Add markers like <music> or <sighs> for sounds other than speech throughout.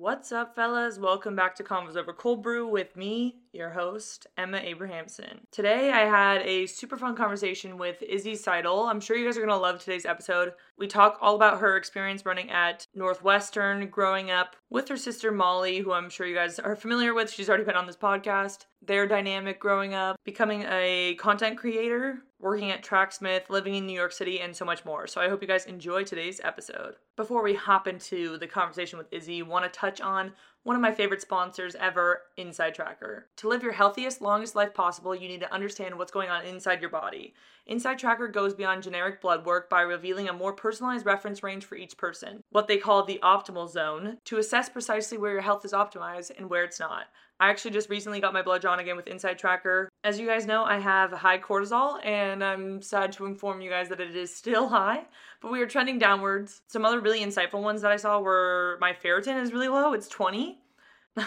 What's up, fellas? Welcome back to Convos Over Cold Brew with me, your host, Emma Abrahamson. Today, I had a super fun conversation with Izzy Seidel. I'm sure you guys are going to love today's episode. We talk all about her experience running at Northwestern, growing up with her sister Molly, who I'm sure you guys are familiar with. She's already been on this podcast. Their dynamic growing up, becoming a content creator, working at Tracksmith, living in New York City, and so much more. So I hope you guys enjoy today's episode. Before we hop into the conversation with Izzy, want to touch on one of my favorite sponsors ever, Inside Tracker. To live your healthiest, longest life possible, you need to understand what's going on inside your body. Inside Tracker goes beyond generic blood work by revealing a more personalized reference range for each person, what they call the optimal zone, to assess precisely where your health is optimized and where it's not. I actually just recently got my blood drawn again with Inside Tracker. As you guys know, I have high cortisol, and I'm sad to inform you guys that it is still <laughs> high, but we are trending downwards. Some other really insightful ones that I saw were my ferritin is really low, it's 20. <laughs>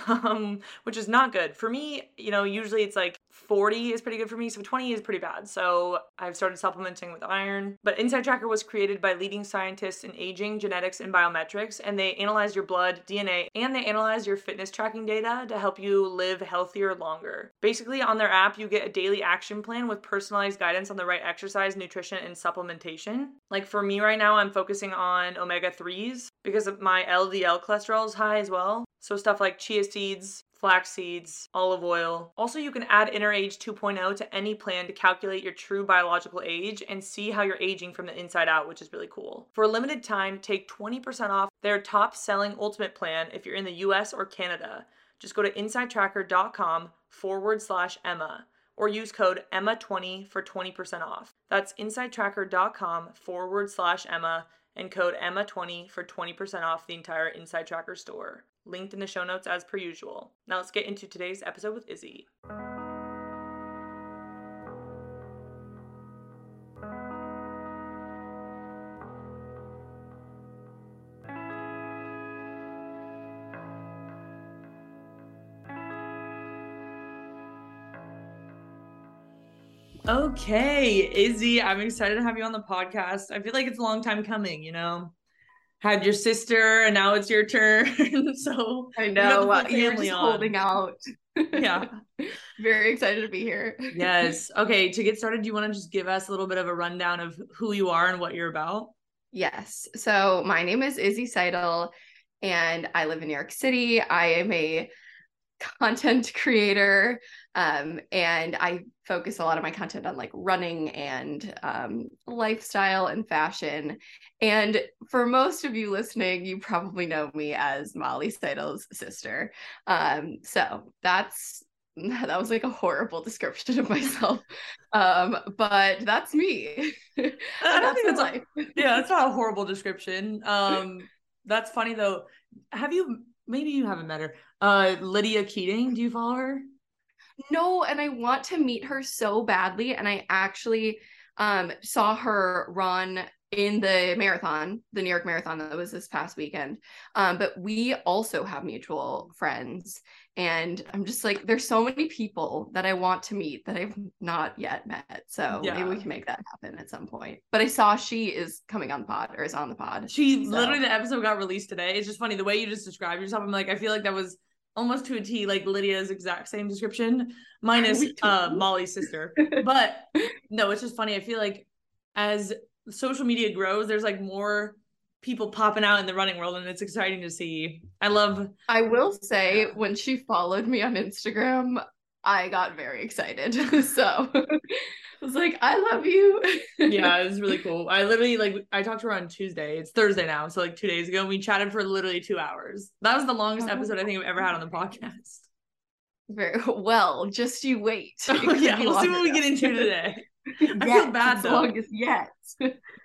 Um, which is not good. For me, you know, usually it's like 40 is pretty good for me, so 20 is pretty bad. So I've started supplementing with iron. But Inside Tracker was created by leading scientists in aging, genetics, and biometrics, and they analyze your blood, DNA, and they analyze your fitness tracking data to help you live healthier longer. Basically, on their app, you get a daily action plan with personalized guidance on the right exercise, nutrition, and supplementation. Like for me right now, I'm focusing on omega 3s because my LDL cholesterol is high as well. So stuff like chia seeds, flax seeds, olive oil. Also, you can add Inner Age 2.0 to any plan to calculate your true biological age and see how you're aging from the inside out, which is really cool. For a limited time, take 20% off their top selling ultimate plan if you're in the US or Canada. Just go to insidetracker.com forward slash Emma or use code EMMA20 for 20% off. That's insidetracker.com forward slash Emma and code EMMA20 for 20% off the entire Inside Tracker store linked in the show notes as per usual. Now let's get into today's episode with Izzy. Okay, Izzy, I'm excited to have you on the podcast. I feel like it's a long time coming, you know had your sister and now it's your turn. <laughs> so I know uh, you're just holding out. yeah. <laughs> Very excited to be here. yes. <laughs> Okay. To get started, do you want to just give us a little bit of a rundown of who you are and what you're about? Yes. So my name is Izzy Seidel and I live in New York City. I am a content creator um, and i focus a lot of my content on like running and um, lifestyle and fashion. And for most of you listening you probably know me as molly seidel's sister. Um, so that's <laughs> that was like a horrible description of myself. Um, but that's me. I don't think that's life. yeah that's not a horrible description. Um, that's funny though. Have you maybe you haven't met her. Uh lydia keating do you follow her No, and I want to meet her so badly. And I actually um saw her run in the marathon, the New York Marathon that was this past weekend. Um, but we also have mutual friends. And I'm just like, there's so many people that I want to meet that I've not yet met. So Yeah. maybe we can make that happen at some point. But I saw she is coming on the pod or is on the pod. She So- literally the episode got released today. It's just funny the way you just described yourself. I'm like, I feel like that was almost to a T, like Lydia's exact same description, minus uh. Molly's sister. But <laughs> no, it's just funny. I feel like as social media grows, there's like more people popping out in the running world, and it's exciting to see. I love I will say when she followed me on Instagram, I got very excited. <laughs> so was like, I love you. yeah, it was really <laughs> cool. I literally like I talked to her on Tuesday. It's Thursday now, so like two days ago, and we chatted for literally two hours. That was the longest Oh. episode I think I've ever had on the podcast. Very well, just you wait. <laughs> Oh, it could yeah, we'll see what we get into today. <laughs> Yes, feel bad, though. longest yet.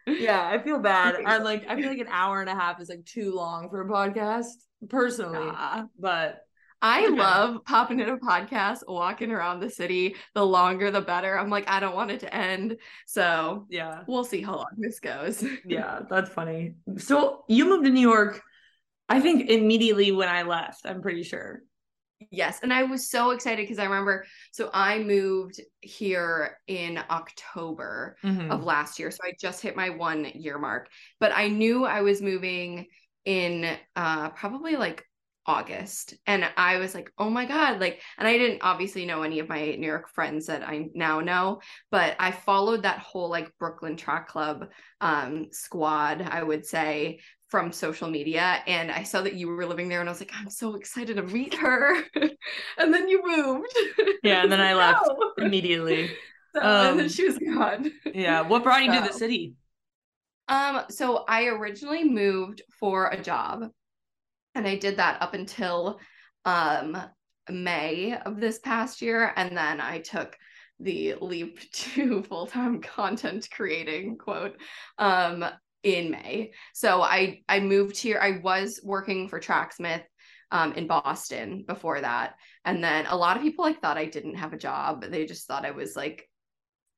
Yeah, I feel bad. I'm like, I feel like an hour and a half is like too long for a podcast, personally. Nah. But I love popping in a podcast, walking around the city. The longer, the better. I'm like, I don't want it to end. So yeah, we'll see how long this goes. yeah, <laughs> that's funny. So you moved to New York, I think immediately when I left. I'm pretty sure. Yes, and I was so excited because I remember so I moved here in October Mhm. of last year. So I just hit my 1 year mark, but I knew I was moving in uh probably like August. And I was like, "Oh my god, like and I didn't obviously know any of my New York friends that I now know, but I followed that whole like Brooklyn Track Club um squad, I would say, from social media and I saw that you were living there and I was like, I'm so excited to meet her. <laughs> and then you moved. Yeah, and then I <laughs> left No. immediately. <laughs> So, and then Um, she was gone. Yeah. What brought you to the city? Um, so I originally moved for a job and I did that up until um May of this past year and then I took the leap <laughs> to full-time content creating quote um in May. So I I moved here. I was working for Tracksmith um in Boston before that. And then a lot of people like thought I didn't have a job. They just thought I was like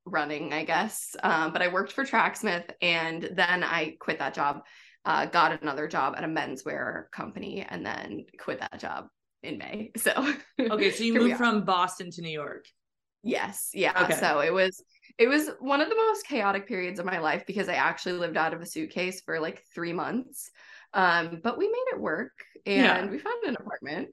running, I guess. Um, but I worked for Tracksmith and then I quit that job, uh, got another job at a menswear company and then quit that job in May. So Okay, so you <laughs> moved from Boston to New York. Yes, yeah. Okay. So it was it was one of the most chaotic periods of my life because I actually lived out of a suitcase for like 3 months. Um but we made it work and Yeah. we found an apartment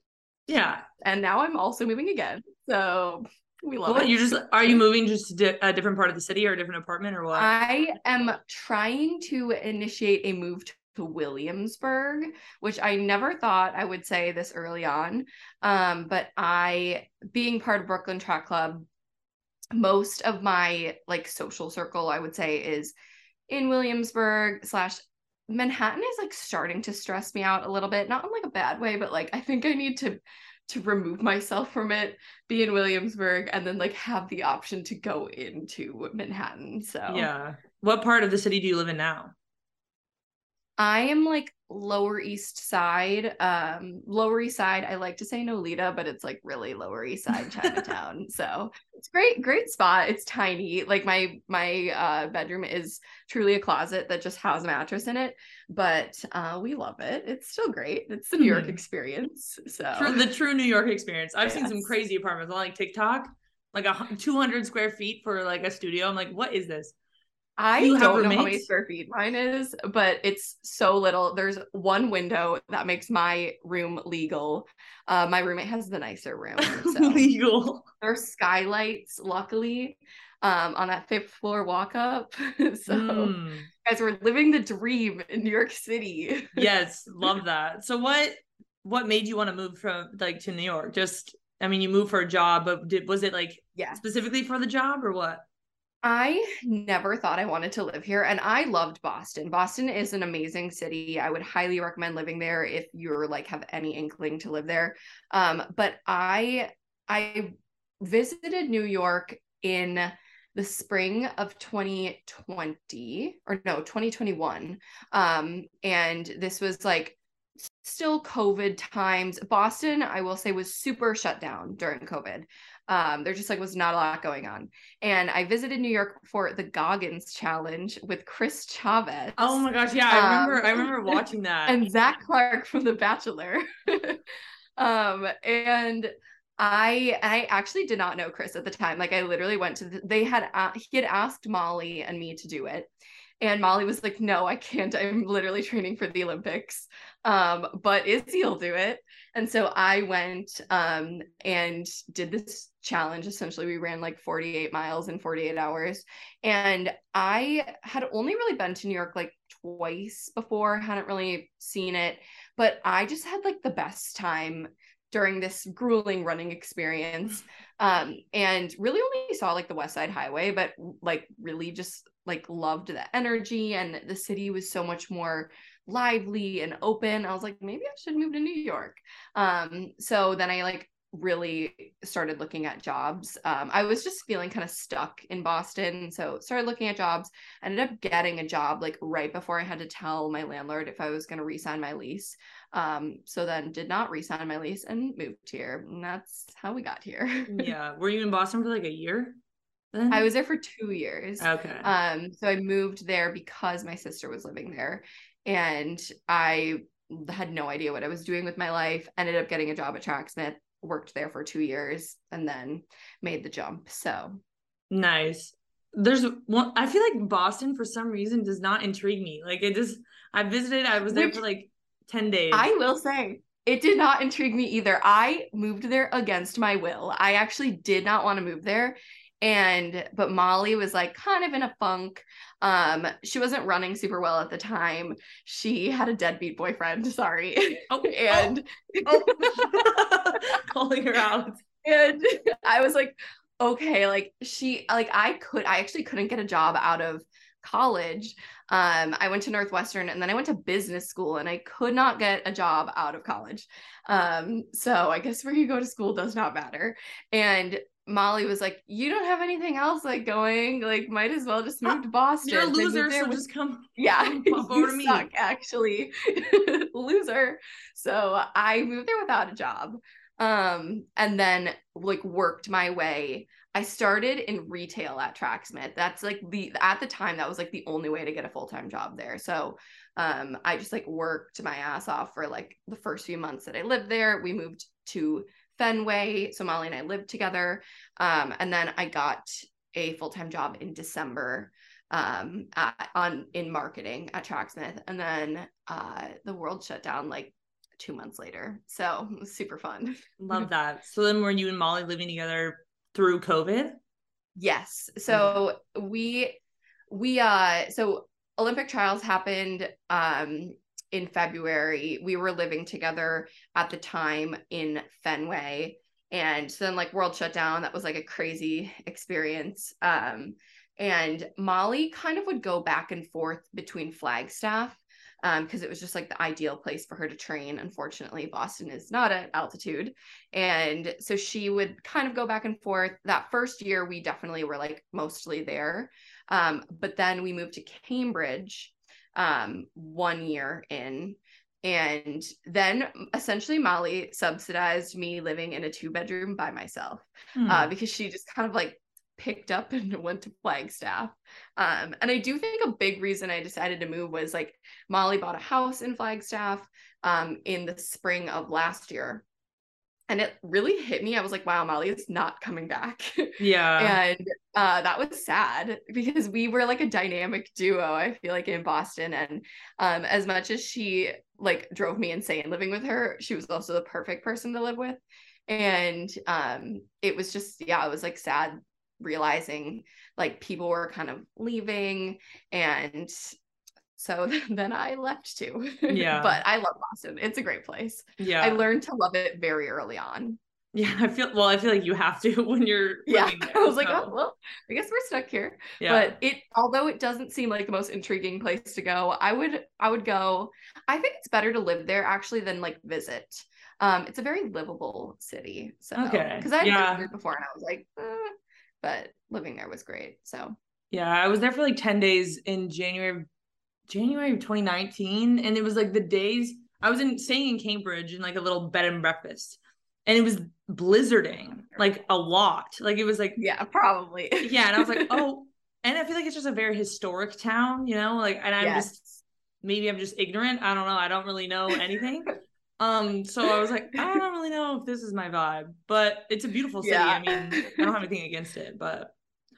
Yeah. and now I'm also moving again. So we love Well, it. you're just are you moving just to di- a different part of the city or a different apartment or what? I am trying to initiate a move to Williamsburg, which I never thought I would say this early on. Um, but I, being part of Brooklyn Track Club, most of my like social circle, I would say, is in Williamsburg slash Manhattan is like starting to stress me out a little bit, not in like a bad way, but like I think I need to to remove myself from it, be in Williamsburg, and then like have the option to go into Manhattan. So Yeah. What part of the city do you live in now? I am like lower east side. Um lower east side. I like to say Nolita, but it's like really lower east side Chinatown. <laughs> so it's great, great spot. It's tiny. Like my my uh bedroom is truly a closet that just has a mattress in it. But uh we love it. It's still great. It's the New York Mhm. experience. So True, the true New York experience. I've seen some crazy apartments on like TikTok, like a 200 square feet for like a studio. I'm like, what is this? I You don't know how many square feet mine is, but it's so little. There's one window that makes my room legal. Uh, my roommate has the nicer room. <laughs> So Legal. there's skylights, luckily, um, on that fifth floor walk up. <laughs> so Mm, guys, we're living the dream in New York City. <laughs> yes, love that. So what what made you want to move from like to New York? Just I mean, you moved for a job, but did was it like Yeah. specifically for the job or what? I never thought I wanted to live here and I loved Boston. Boston is an amazing city. I would highly recommend living there if you're like have any inkling to live there. Um but I I visited New York in the spring of 2020 or no 2021 um and this was like still COVID times. Boston, I will say, was super shut down during COVID. Um, there just like was not a lot going on. And I visited New York for the Goggins Challenge with Chris Chavez. Oh my gosh, yeah, I remember. I remember watching <laughs> that. and Zach Clark from The Bachelor. <laughs> um, and I I actually did not know Chris at the time. Like I literally went to the, they had uh, he had asked Molly and me to do it. And Molly was like, "No, I can't. I'm literally training for the Olympics." Um, but Izzy will do it. And so I went um and did this challenge. Essentially, we ran like 48 miles in 48 hours. And I had only really been to New York like twice before, hadn't really seen it, but I just had like the best time during this grueling running experience <sighs> um and really only saw like the west side highway but like really just like loved the energy and the city was so much more lively and open i was like maybe i should move to new york um so then i like really started looking at jobs um, i was just feeling kind of stuck in boston so started looking at jobs ended up getting a job like right before i had to tell my landlord if i was going to resign my lease um, so then did not resign my lease and moved here. And that's how we got here. <laughs> yeah. Were you in Boston for like a year? I was there for two years. Okay. Um, so I moved there because my sister was living there. And I had no idea what I was doing with my life. Ended up getting a job at Tracksmith, worked there for two years, and then made the jump. So nice. There's one I feel like Boston for some reason does not intrigue me. Like it just I visited, I was there Which, for like 10 days. I will say it did not intrigue me either. I moved there against my will. I actually did not want to move there. And but Molly was like kind of in a funk. Um, she wasn't running super well at the time. She had a deadbeat boyfriend, sorry. Oh, <laughs> and oh. Oh. <laughs> calling her out. And I was like, okay, like she like I could I actually couldn't get a job out of college. Um, I went to Northwestern and then I went to business school and I could not get a job out of college. Um, so I guess where you go to school does not matter. And Molly was like, "You don't have anything else like going. Like, might as well just move to Boston. You're a loser, so just come. <laughs> Yeah, come <laughs> over to me. Suck, actually, <laughs> loser. So I moved there without a job, um, and then like worked my way I started in retail at Tracksmith. That's like the at the time that was like the only way to get a full-time job there. So um I just like worked my ass off for like the first few months that I lived there. We moved to Fenway. So Molly and I lived together. Um and then I got a full-time job in December um at, on in marketing at Tracksmith. And then uh the world shut down like two months later. So it was super fun. Love <laughs> that. So then were you and Molly living together through COVID? Yes. So mm-hmm. we we uh so Olympic trials happened um in February. We were living together at the time in Fenway. And so then like world shut down. That was like a crazy experience. Um and Molly kind of would go back and forth between Flagstaff because um, it was just like the ideal place for her to train. Unfortunately, Boston is not at altitude. And so she would kind of go back and forth. That first year, we definitely were like mostly there. Um, but then we moved to Cambridge um, one year in. And then essentially, Molly subsidized me living in a two bedroom by myself mm. uh, because she just kind of like picked up <laughs> and went to Flagstaff. Um, and I do think a big reason I decided to move was like Molly bought a house in Flagstaff um, in the spring of last year. And it really hit me. I was like, wow, Molly is not coming back. <laughs> Yeah. and uh, that was sad <laughs> because we were like a dynamic duo, I feel like, in Boston. And um, as much as she like drove me insane living with her, she was also the perfect person to live with and um it was just yeah it was like sad realizing like people were kind of leaving and so <laughs> then I left too. <laughs> Yeah. but I love Boston. It's a great place. Yeah. I learned to love it very early on. Yeah, I feel well, I feel like you have to <laughs> when you're Yeah. There, I was so. like, oh well, I guess we're stuck here. Yeah. But it although it doesn't seem like the most intriguing place to go, I would I would go. I think it's better to live there actually than like visit. Um, it's a very livable city. So okay. because I yeah. lived before and I was like, eh, but living there was great. So yeah, I was there for like 10 days in January, January of 2019. And it was like the days I was in staying in Cambridge in like a little bed and breakfast, and it was blizzarding like a lot. Like it was like yeah, probably. <laughs> yeah, and I was like, oh, <laughs> and I feel like it's just a very historic town, you know, like, and I'm Yes. just maybe I'm just ignorant. I don't know. I don't really know anything. <laughs> um, so I was like, I don't really know if this is my vibe, but it's a beautiful city. Yeah. I mean, I don't have anything against it, but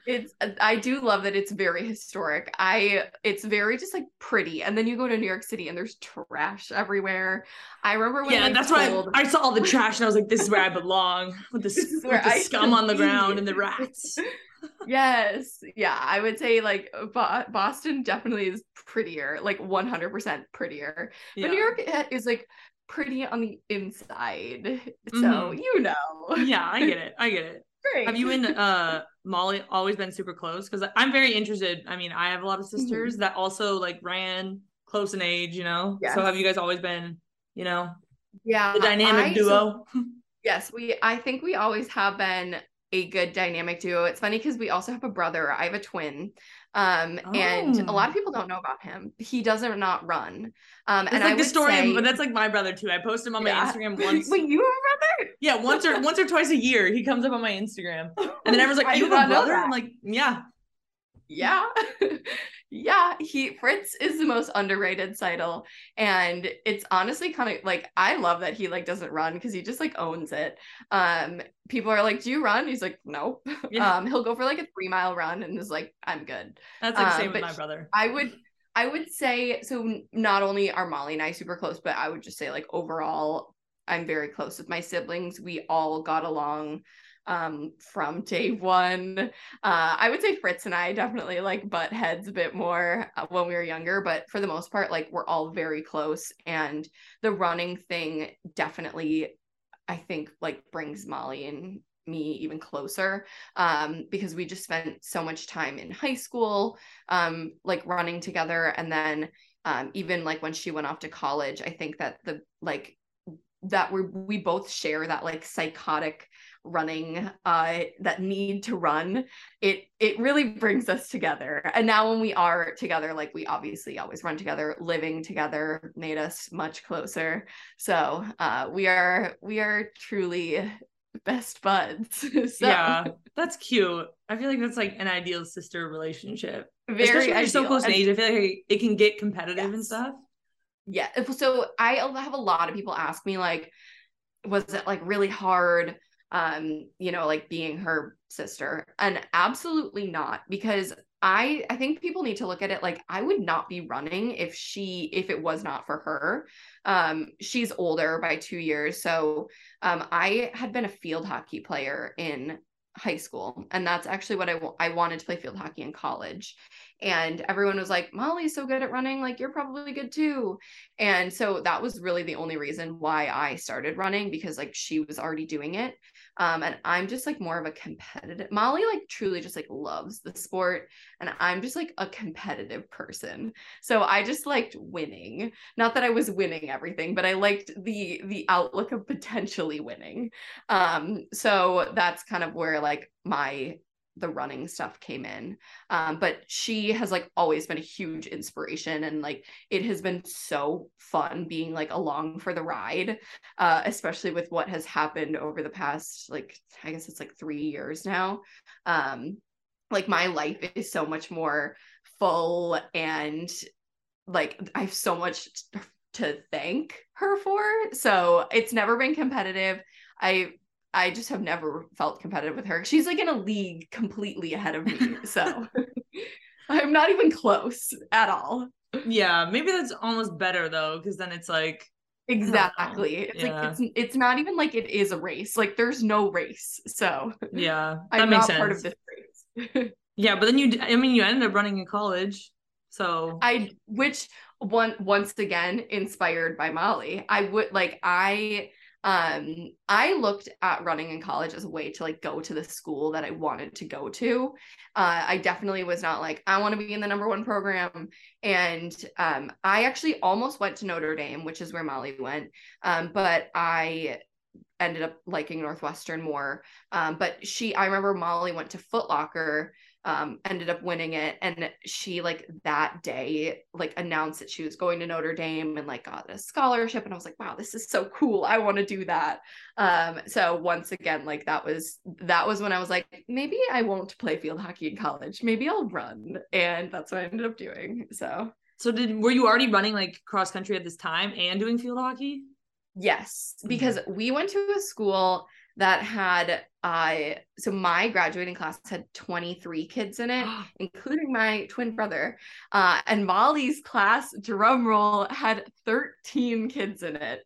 It's I do love that it's very historic. I it's very just like pretty. And then you go to New York City and there's trash everywhere. I remember when yeah, that's why I, I saw all the trash and I was like, this is where I belong with the, <laughs> with the scum on the ground and the rats. <laughs> yes. Yeah, I would say like Bo- Boston definitely is prettier, like 100% prettier. Yeah. But New York is like pretty on the inside. So, Mhm. you know. yeah, I get it. I get it. <laughs> Great. Have you and uh Molly always been super close? Because I'm very interested. I mean, I have a lot of Mm-hmm. sisters that also like ran close in age, you know. So have you guys always been, you know, yeah, the dynamic I- duo? so- yes, we I think we always have been a good dynamic duo. It's funny because we also have a brother. I have a twin. Um, and a lot Oh. of people don't know about him. He doesn't not run. Um, It's and like I the story, say, but that's like my brother too. I post him on my Instagram <laughs> once. Wait, you have a brother? yeah, once or once or twice a year, he comes up on my Instagram, and then everyone's like, <laughs> "You have a brother?" I'm like, "Yeah." yeah <laughs> yeah he fritz is the most underrated Seidel. and it's honestly kind of like i love that he like doesn't run because he just like owns it um people are like do you run he's like no <laughs> Yeah. um he'll go for like a three mile run and is like i'm good That's like Um, same with my brother. i would i would say so not only are molly and i super close but i would just say like overall i'm very close with my siblings we all got along um from day one. Uh i would say fritz and i definitely like butt heads a bit more uh, when we were younger but for the most part like we're all very close and the running thing definitely i think like brings molly and me even closer um because we just spent so much time in high school um like running together and then um even like when she went off to college i think that the like that we we both share that like psychotic running uh that need to run it it really brings us together and now when we are together like we obviously always run together living together made us much closer so uh we are we are truly best buds <laughs> so Yeah, that's cute. I feel like that's like an ideal sister relationship. very Especially when you're so close in age. I feel like it can get competitive and stuff. Yeah. So I have a lot of people ask me like, was it like really hard? Um, you know, like being her sister. And absolutely not, because I I think people need to look at it like I would not be running if she if it was not for her. Um, she's older by two years. So um I had been a field hockey player in high school and that's actually what I I wanted to play field hockey in college and everyone was like Molly's so good at running like you're probably good too and so that was really the only reason why I started running because like she was already doing it. Um, and I'm just like more of a competitive Molly like truly just like loves the sport and I'm just like a competitive person. So I just liked winning. Not that I was winning everything, but I liked the the outlook of potentially winning. Um, so that's kind of where like my the running stuff came in. Um, but she has like always been a huge inspiration and like it has been so fun being like along for the ride uh especially with what has happened over the past like i guess it's like 3 years now. Um like my life is so much more full and like i have so much to thank her for. So it's never been competitive. I i just have never felt competitive with her she's like in a league completely ahead of me <laughs> so <laughs> i'm not even close at all Yeah, maybe that's almost better though, because then it's like, Exactly. It's Yeah. like it's it's not even like it is a race. Like there's no race. So <laughs> yeah, that I'm makes not sense. part of this race. Yeah, but then you, I mean, you ended up running in college, so I which one once again inspired by Molly. I would like I um I looked at running in college as a way to like go to the school that I wanted to go to. Uh I definitely was not like I want to be in the number 1 program and um I actually almost went to Notre Dame, which is where Molly went. Um but I ended up liking Northwestern more. Um but she I remember Molly went to Foot Locker um, ended up winning it. And she like that day like announced that she was going to Notre Dame and like got a scholarship. And I was like, wow, this is so cool. I want to do that. Um, so once again, like that was that was when I was like, maybe I won't play field hockey in college. Maybe I'll run. And that's what I ended up doing. So So did were you already running like cross country at this time and doing field hockey? Yes, because we went to a school that had uh so my graduating class had 23 kids in it <gasps> including my twin brother uh and molly's class drum roll had 13 kids in it.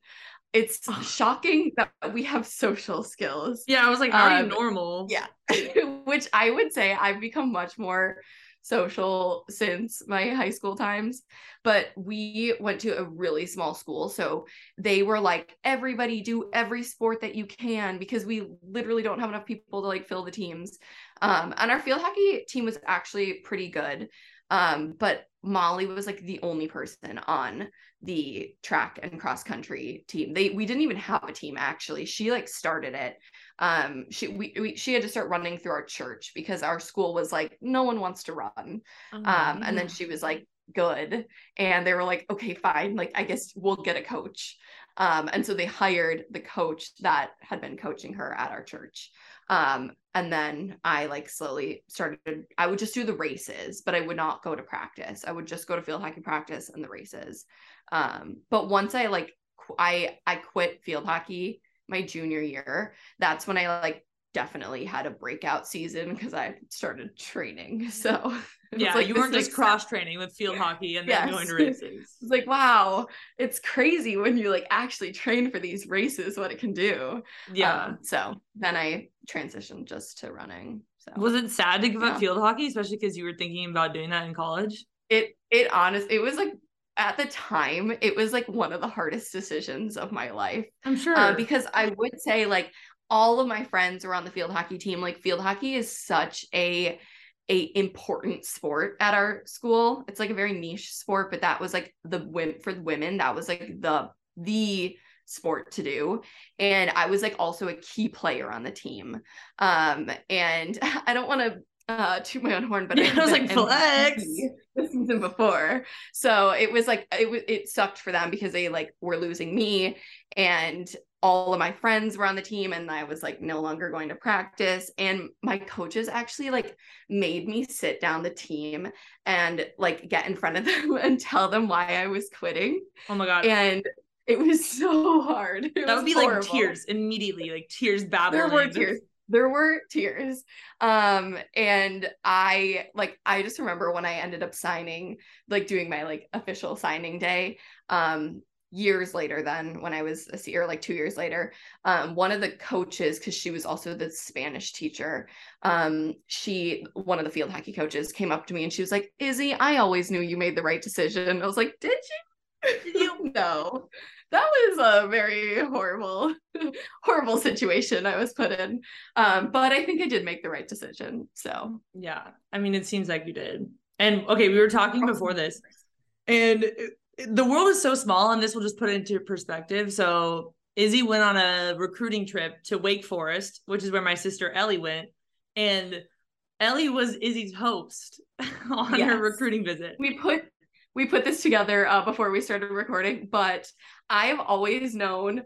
It's shocking that we have social skills. Yeah, I was like, you Um, normal? yeah <laughs> which i would say i've become much more social since my high school times but we went to a really small school. So they were like everybody do every sport that you can because we literally don't have enough people to like fill the teams. Um and our field hockey team was actually pretty good. Um but molly was like the only person on the track and cross country team. They we didn't even have a team actually. She like started it um she we, we she had to start running through our church because our school was like no one wants to run. Oh, um and then she was like good. And they were like okay fine. Like i guess we'll get a coach. Um and so they hired the coach that had been coaching her at our church. Um and then i like slowly started i would just do the races but i would not go to practice. I would just go to field hockey practice and the races. Um but once i like qu- i i quit field hockey my junior year that's when i like definitely had a breakout season because i started training so <laughs> yeah, like, you weren't just cross training with field hockey and then Yes. going to <laughs> races. it's like wow it's crazy when you like actually train for these races what it can do Yeah. Um, so then i transitioned just to running so was it sad to give yeah. up field hockey, especially because you were thinking about doing that in college? it it honest it was like at the time it was like one of the hardest decisions of my life. I'm sure. uh, because i would say like all of my friends were on the field hockey team. Like field hockey is such a a important sport at our school. It's like a very niche sport but that was like the win for women that was like the the sport to do. And i was like also a key player on the team. Um and <laughs> i don't want to uh to my own horn but <laughs> Yeah, I was like, flex. The season before so it was like it was it sucked for them because they like were losing me and all of my friends were on the team and I was like no longer going to practice and my coaches actually like made me sit down the team and like get in front of <laughs> them and tell them why I was quitting oh my god. and it was so hard It that would be horrible. like tears immediately, like tears babbling there were tears there were tears um and i like i just remember when i ended up signing like doing my like official signing day um years later then when i was a senior like two years later um one of the coaches because she was also the spanish teacher um she one of the field hockey coaches came up to me and she was like izzy i always knew you made the right decision. I was like did you you know that was a very horrible <laughs> horrible situation i was put in um but i think i did make the right decision so Yeah. I mean, it seems like you did. And okay, we were talking before this, and the world is so small, and this will just put it into perspective. So, Izzy went on a recruiting trip to Wake Forest, which is where my sister Ellie went. And Ellie was Izzy's host <laughs> on her recruiting visit. we put we put this together uh, before we started recording but i've always known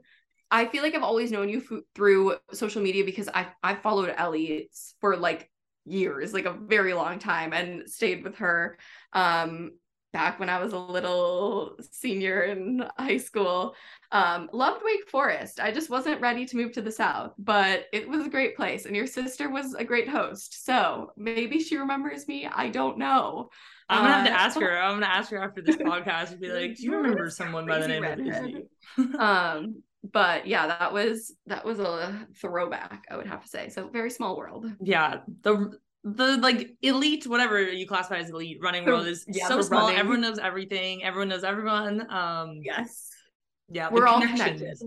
i feel like i've always known you f- through social media because i i followed ellie for like years like a very long time and stayed with her. Um back when i was a little senior in high school. Um loved wake forest. I just wasn't ready to move to the south but it was a great place and your sister was a great host. So maybe she remembers me. I don't know. I'm gonna have to Uh, ask her. I'm gonna ask her after this <laughs> podcast and be like, "Do you remember someone by the name of <laughs> um but yeah that was that was a throwback i would have to say. So very small world. Yeah the the like elite whatever you classify as elite running world is yeah, so small. running. everyone knows everything. Everyone knows everyone. Um yes. yeah we're all connected.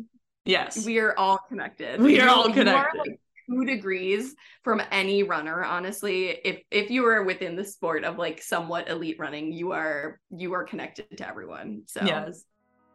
Yes. We are all connected. We are all connected. like two degrees from any runner honestly. If if you are within the sport of like somewhat elite running you are you are connected to everyone. So yes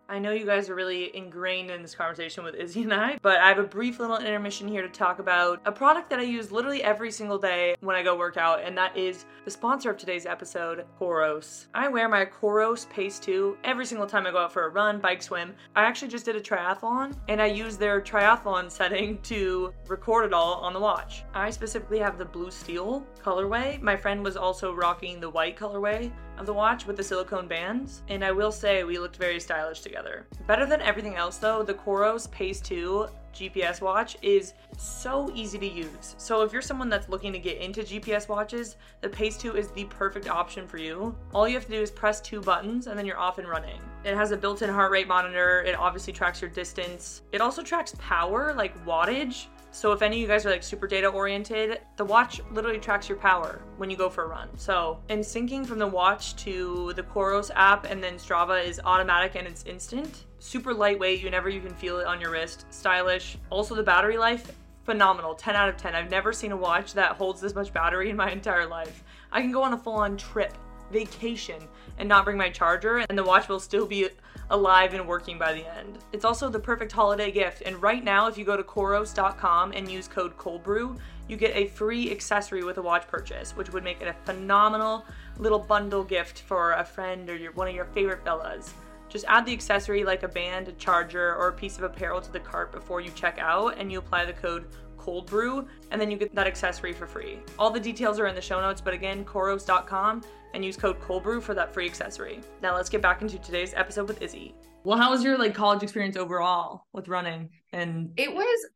I know you guys are really ingrained in this conversation with Izzy and I, but I have a brief little intermission here to talk about a product that I use literally every single day when I go work out, and that is the sponsor of today's episode, Coros. I wear my Coros Pace 2 every single time I go out for a run, bike, swim. I actually just did a triathlon, and I use their triathlon <laughs> setting to record it all on the watch. I specifically have the blue steel colorway. My friend was also rocking the white colorway of the watch with the silicone bands, and I will say we looked very stylish together. Better than everything else though, the Coros Pace 2 GPS watch is so easy to use. So if you're someone that's looking to get into GPS watches, the Pace 2 is the perfect option for you. All you have to do is press two buttons and then you're off and running. It has a built-in heart rate monitor. It obviously tracks your distance. It also tracks power, like wattage, so if any of you guys are like super data oriented, the watch literally tracks your power when you go for a run. So in syncing from the watch to the Coros app and then Strava is automatic and it's instant. Super lightweight, you never even feel it on your wrist. Stylish. Also the battery life, phenomenal. 10 out of 10. I've never seen a watch that holds this much battery in my <laughs> entire life. I can go on a full-on trip, vacation, and not bring my charger and the watch will still be alive and working by the end. It's also the perfect holiday gift, and right now, if you go to Coros.com and use code COLDBREW, you get a free accessory with a watch purchase, which would make it a phenomenal little bundle gift for a friend or your, one of your favorite fellas. Just add the accessory like a band, a charger, or a piece of apparel to the cart before you check out, and you apply the code cold brew and then you get that accessory for free all the details are in the show notes but again coros.com and use code coldbrew for that free accessory. Now let's get back into today's episode with Izzy. Well, how was your like college experience overall with running? And it was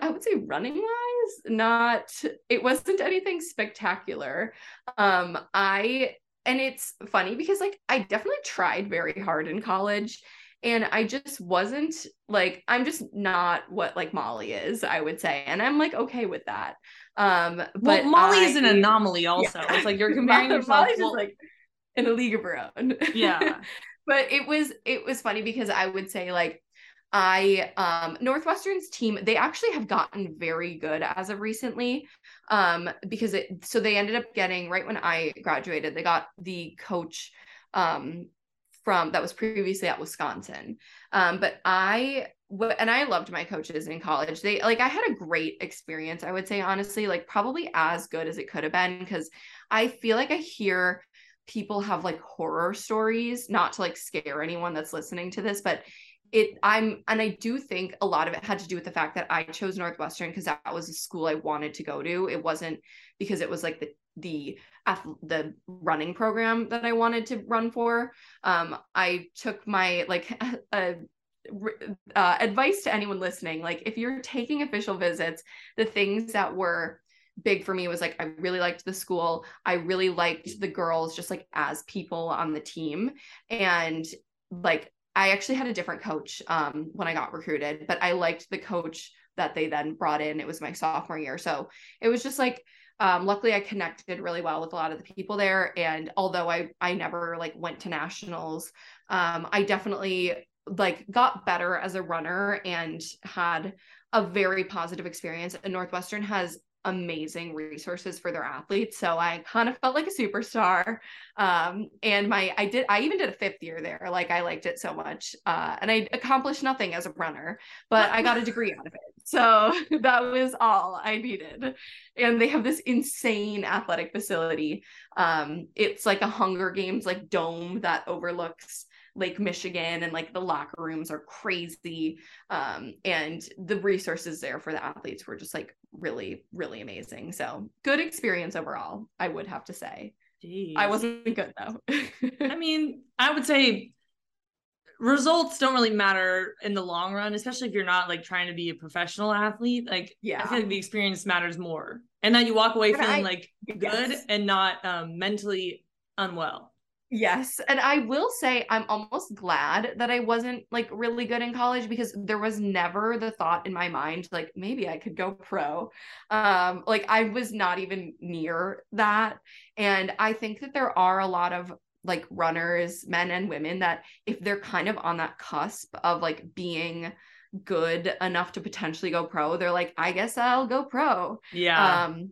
I would say running wise, not it wasn't anything spectacular. Um I and it's funny because like I definitely tried very hard in college and I just wasn't like I'm just not what like Molly is, I would say. And I'm like okay with that. Um, but well, Molly I, is an anomaly. Also, yeah. it's like you're <laughs> comparing yourself. Molly's well, like in a league of her own. <laughs> Yeah, but it was it was funny because I would say like I um Northwestern's team they actually have gotten very good as of recently um because it so they ended up getting right when I graduated they got the coach um from that was previously at Wisconsin um but I and I loved my coaches in college. They like I had a great experience, I would say honestly, like probably as good as it could have been because I feel like I hear people have like horror stories, not to like scare anyone that's listening to this, but it I'm and I do think a lot of it had to do with the fact that I chose Northwestern because that was a school I wanted to go to. It wasn't because it was like the the the running program that I wanted to run for. Um, I took my like <laughs> a, uh, advice to anyone listening like if you're taking official visits the things that were big for me was like I really liked the school. I really liked the girls just like as people on the team and like I actually had a different coach um when I got recruited, but I liked the coach that they then brought in. It was my sophomore year. So it was just like um, luckily I connected really well with a lot of the people there. And although I I never like went to nationals, um, I definitely like got better as a runner and had a very positive experience. And Northwestern has amazing resources for their athletes. So I kind of felt like a superstar. Um, and my, I did, I even did a fifth year there. Like I liked it so much. Uh, and I accomplished nothing as a runner, but I got a degree out of it. So <laughs> that was all I needed. And they have this insane athletic facility. Um, it's like a Hunger Games, like dome that overlooks Lake Michigan and like the locker rooms are crazy. Um, and the resources there for the athletes were just like really, really amazing. So good experience overall, I would have to say. Jeez. I wasn't good though. I <laughs> mean, I would say results don't really matter in the long run, especially if you're not like trying to be a professional athlete. Like, yeah, I feel like the experience matters more, and that you walk away feeling I, like good yes. and not um, mentally unwell. Yes. And I will say I'm almost glad that I wasn't like really good in college because there was never the thought in my mind like maybe I could go pro. Um like I was not even near that and I think that there are a lot of like runners, men and women that if they're kind of on that cusp of like being good enough to potentially go pro, they're like I guess I'll go pro. Yeah. Um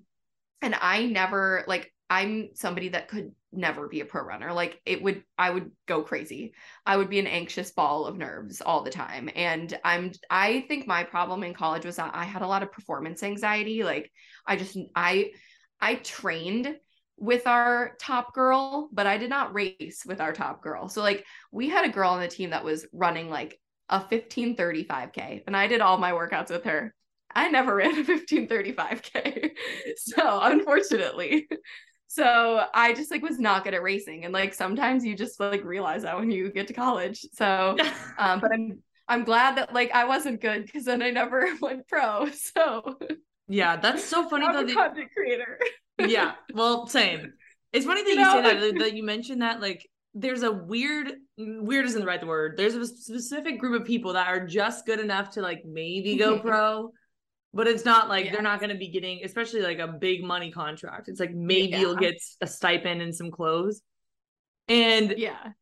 and I never like I'm somebody that could never be a pro runner. Like it would I would go crazy. I would be an anxious ball of nerves all the time. And I'm I think my problem in college was that I had a lot of performance anxiety. Like I just I I trained with our top girl, but I did not race with our top girl. So like we had a girl on the team that was running like a 1535k and I did all my workouts with her. I never <laughs> ran a 1535k. <laughs> so unfortunately. So I just like was not good at racing. And like sometimes you just like realize that when you get to college. So <laughs> um, but I'm I'm glad that like I wasn't good because then I never <laughs> went pro. So yeah, that's so funny I'm though. a that- content creator. yeah, well, <laughs> same. It's funny that You you, say that that you mentioned that like there's a weird weird isn't the right word. There's a specific group of people that are just good enough to like maybe go pro, but it's not like they're not going to be getting especially like a big money contract. It's like maybe you'll get a stipend and some clothes. And yeah.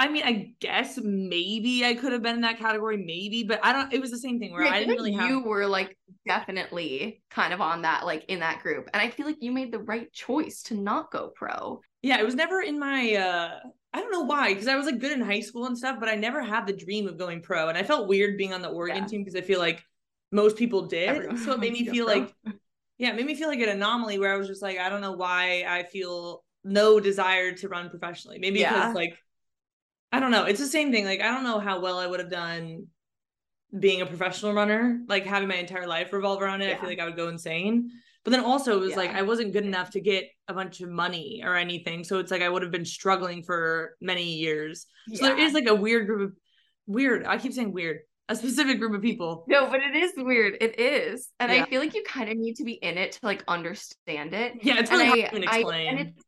I mean, I guess maybe I could have been in that category, maybe, but I don't. It was the same thing where Yeah, I didn't really have. you were like definitely kind of on that like in that group and i feel like you made the right choice to not go pro yeah it was never in my uh i don't know why because i was like good in high school and stuff but i never had the dream of going pro and i felt weird being on the oregon Yeah. team because i feel like most people did Everyone so it made me feel like yeah it made me feel like an anomaly where i was just like i don't know why i feel no desire to run professionally maybe Yeah. because like i don't know it's the same thing like i don't know how well i would have done being a professional runner like having my entire life revolve around it i feel like i would go insane but then also it was like I wasn't good enough to get a bunch of money or anything. So it's like I would have been struggling for many years. So there is like a weird group of weird. I keep saying weird. A specific group of people. no but it is weird it is and Yeah. i feel like you kind of need to be in it to like understand it Yeah, it's and really I, hard to even I explain. and it's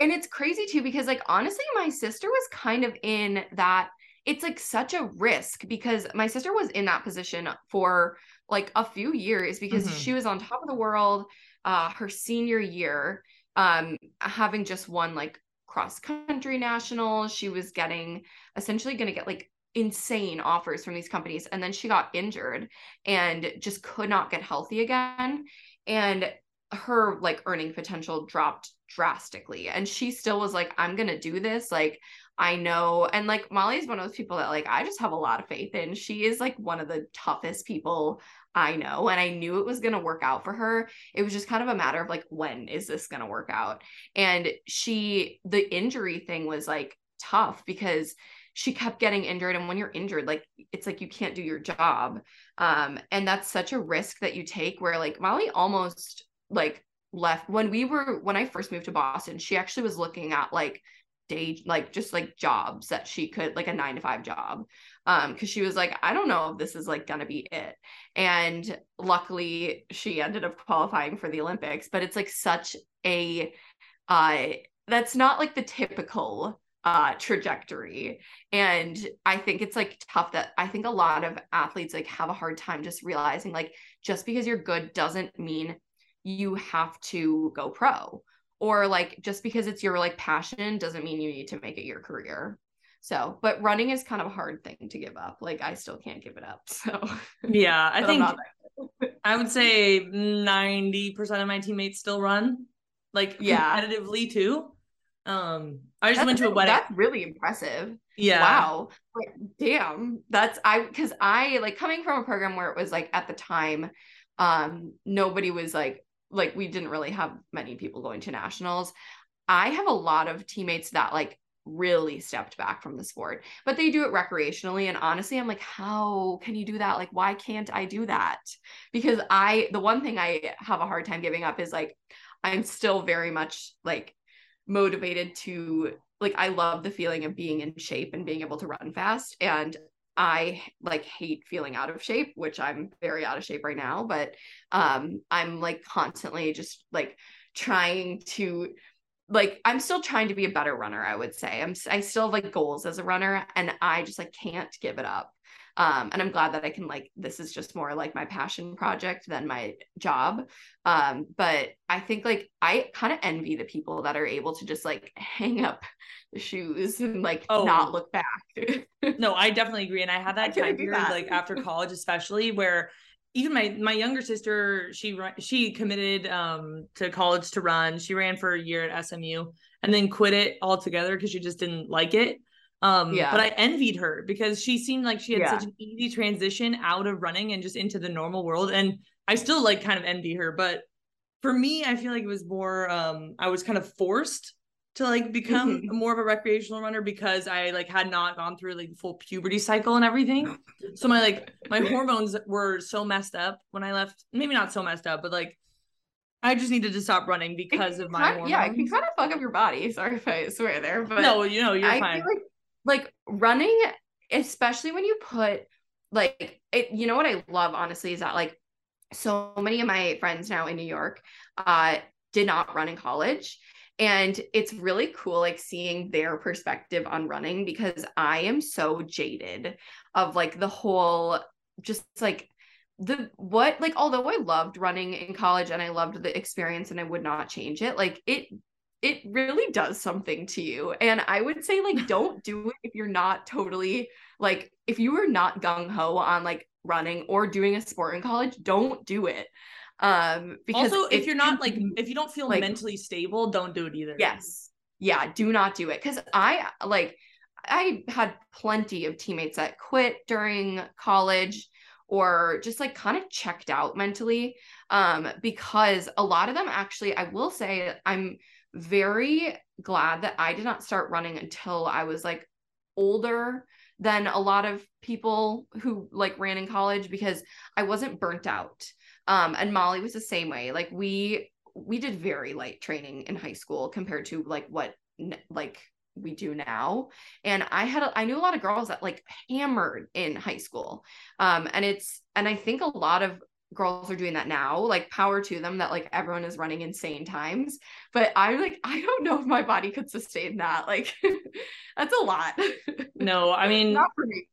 and it's crazy too because like honestly my sister was kind of in that it's like such a risk because my sister was in that position for like a few years because Mhm. she was on top of the world uh her senior year um having just won like cross country nationals she was getting essentially going to get like insane offers from these companies. And then she got injured and just could not get healthy again. And her like earning potential dropped drastically. And she still was like i'm gonna do this. Like i know. And like molly's one of those people that like i just have a lot of faith in. She is like one of the toughest people i know. And i knew it was gonna work out for her. It was just kind of a matter of like when is this gonna work out? And she the injury thing was like tough because she kept getting injured. And when you're injured like it's like you can't do your job. Um and that's such a risk that you take where like molly almost like left. When we were when i first moved to boston she actually was looking at like day like just like jobs that she could like a nine to five job. Um because she was like i don't know if this is like gonna be it. And luckily she ended up qualifying for the olympics but it's like such a uh that's not like the typical uh trajectory. And i think it's like tough that i think a lot of athletes like have a hard time just realizing like just because you're good doesn't mean you have to go pro. Or like just because it's your like passion doesn't mean you need to make it your career. So but running is kind of a hard thing to give up. Like i still can't give it up. <laughs> So yeah, I think I would say 90% of my teammates still run like Yeah. competitively too. Um I just That's went to a wedding. that's really impressive Yeah. Wow. Like, damn. That's I because I like coming from a program where it was like at the time, um, nobody was like like we didn't really have many people going to nationals. I have a lot of teammates that like really stepped back from the sport, but they do it recreationally. And honestly, I'm like, how can you do that? Like, why can't I do that? Because I the one thing I have a hard time giving up is like I'm still very much like motivated to like I love the feeling of being in shape and being able to run fast and I like hate feeling out of shape, which I'm very out of shape right now, but um I'm like constantly just like trying to like I'm still trying to be a better runner, I would say. I'm I still have like goals as a runner and I just like can't give it up. Um and I'm glad that I can like this is just more like my passion project than my job. Um but I think like I kind of envy the people that are able to just like hang up the shoes and like Oh. not look back. <laughs> no, I definitely agree. And I had that time period, like after college, especially where even my my younger sister, she she committed um to college to run. She ran for a year at SMU and then quit it altogether because she just didn't like it. Um, yeah. but I envied her because she seemed like she had yeah. such an easy transition out of running and just into the normal world. And I still like kind of envy her, but for me, I feel like it was more um I was kind of forced to like become mm-hmm. more of a recreational runner because I like had not gone through like the full puberty cycle and everything. So my like my <laughs> hormones were so messed up when I left. Maybe not so messed up, but like I just needed to stop running because of my kind, hormones. Yeah, it can kind of fuck up your body. Sorry if I swear there, but no, you know, you're I fine. Feel like like running, especially when you put like it, you know what I love honestly is that like so many of my friends now in New York uh did not run in college. And it's really cool like seeing their perspective on running because I am so jaded of like the whole just like the what like although I loved running in college and I loved the experience and I would not change it like it it really does something to you. And I would say, like, <laughs> don't do it if you're not totally like, if you are not gung ho on like running or doing a sport in college, don't do it. Um, because also, if you're not like, if you don't feel like, mentally stable, don't do it either. Yes. Yeah. Do not do it. Cause I like, I had plenty of teammates that quit during college or just like kind of checked out mentally um because a lot of them actually I will say I'm very glad that I did not start running until I was like older than a lot of people who like ran in college because I wasn't burnt out. Um, and Molly was the same way. Like we we did very light training in high school compared to like what like we do now and i had a, i knew a lot of girls that like hammered in high school um and it's and i think a lot of girls are doing that now like power to them that like everyone is running insane times but i'm like <laughs> i don't know if my body could sustain that like <laughs> that's a lot no i <laughs> mean not for me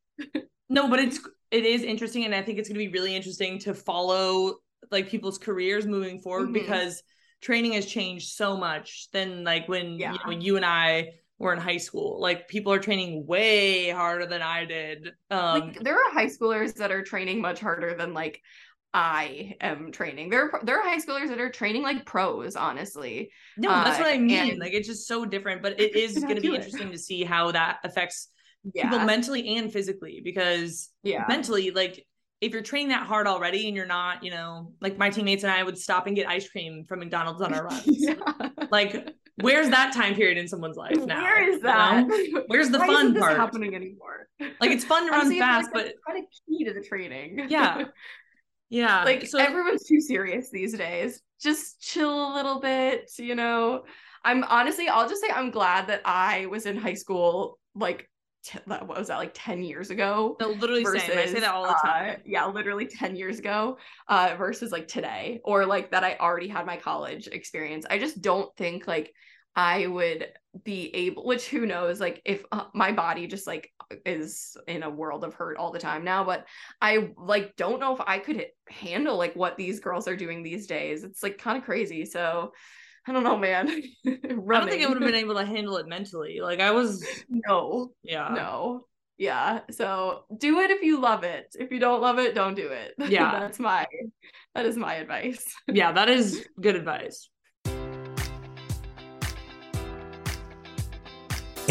no but it's it is interesting and i think it's going to be really interesting to follow like people's careers moving forward mm-hmm. because training has changed so much than like when yeah. you know you and i were in high school like people are training way harder than i did um like, there are high schoolers that are training much harder than like I am training. There, there are high schoolers that are training like pros, honestly. No, that's uh, what I mean. And... Like it's just so different, but <laughs> it is going to be interesting to see how that affects yeah. people mentally and physically. Because yeah, mentally, like if you're training that hard already and you're not, you know, like my teammates and I would stop and get ice cream from McDonald's on our runs. <laughs> yeah. Like, where's that time period in someone's life now? Where is that? You know? Where's the Why fun part? happening anymore? Like it's fun to <laughs> run fast, like, but kind of key to the training. Yeah. Yeah. Like so, everyone's too serious these days. Just chill a little bit, you know. I'm honestly, I'll just say I'm glad that I was in high school like t- what was that like 10 years ago? No, literally versus, same. I say that all the time. Uh, yeah, literally 10 years ago uh versus like today or like that I already had my college experience. I just don't think like I would be able which who knows like if uh, my body just like is in a world of hurt all the time now but i like don't know if i could handle like what these girls are doing these days. It's like kind of crazy so i don't know man. <laughs> I don't think i would have been <laughs> able to handle it mentally like i was no. Yeah. No. Yeah so do it if you love it. If you don't love it don't do it. <laughs> Yeah. That's my that is my advice. Yeah that is good advice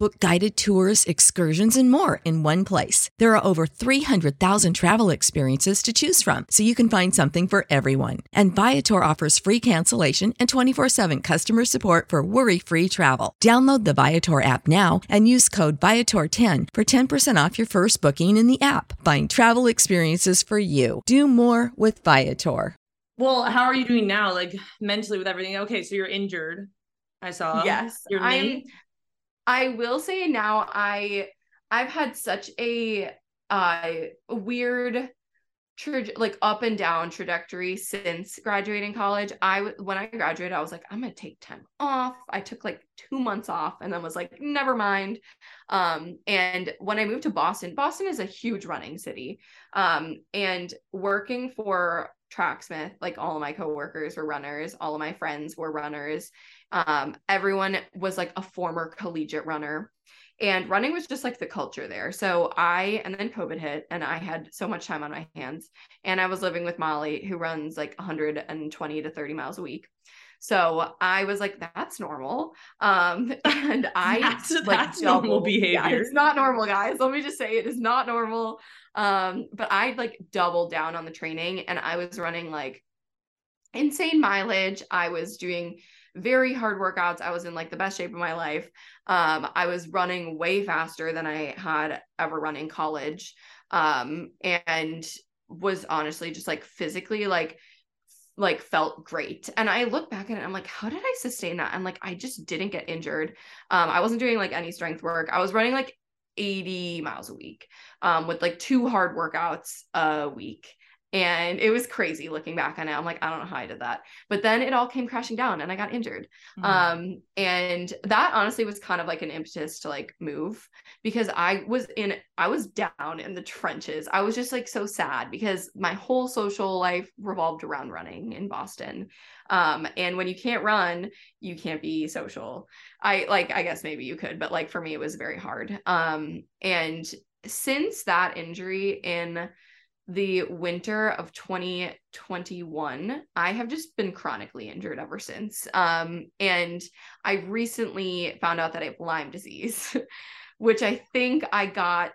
Book guided tours, excursions, and more in one place. There are over 300,000 travel experiences to choose from, so you can find something for everyone. And Viator offers free cancellation and 24 7 customer support for worry free travel. Download the Viator app now and use code Viator10 for 10% off your first booking in the app. Find travel experiences for you. Do more with Viator. Well, how are you doing now? Like mentally with everything? Okay, so you're injured. I saw. Yes, Your I'm. I will say now I I've had such a uh weird like up and down trajectory since graduating college. I when I graduated, I was like, I'm gonna take time off. I took like two months off and then was like, never mind. Um, and when I moved to Boston, Boston is a huge running city. Um, and working for Tracksmith, like all of my coworkers were runners, all of my friends were runners. Um, everyone was like a former collegiate runner and running was just like the culture there. So I, and then COVID hit, and I had so much time on my hands. And I was living with Molly, who runs like 120 to 30 miles a week. So I was like, that's normal. Um, <laughs> and I That's- like that's normal doubled- Yeah, behavior. it's not normal, guys. Let me just say it is not normal. Um, but I like doubled down on the training and I was running like insane mileage. I was doing very hard workouts. I was in like the best shape of my life. Um, I was running way faster than I had ever run in college. Um, and was honestly just like physically like like felt great. And I look back at it, I'm like, how did I sustain that? And like I just didn't get injured. Um, I wasn't doing like any strength work. I was running like 80 miles a week um with like two hard workouts a week. And it was crazy looking back on it. I'm like, I don't know how I did that. But then it all came crashing down and I got injured. Mhm. Um, and that honestly was kind of like an impetus to like move because I was in, I was down in the trenches. I was just like so sad because my whole social life revolved around running in Boston. Um, and when you can't run, you can't be social. I like, I guess maybe you could, but like for me, it was very hard. Um, and since that injury in the winter of 2021 i have just been chronically injured ever since. Um and i recently found out that i have lyme disease <laughs> which i think i got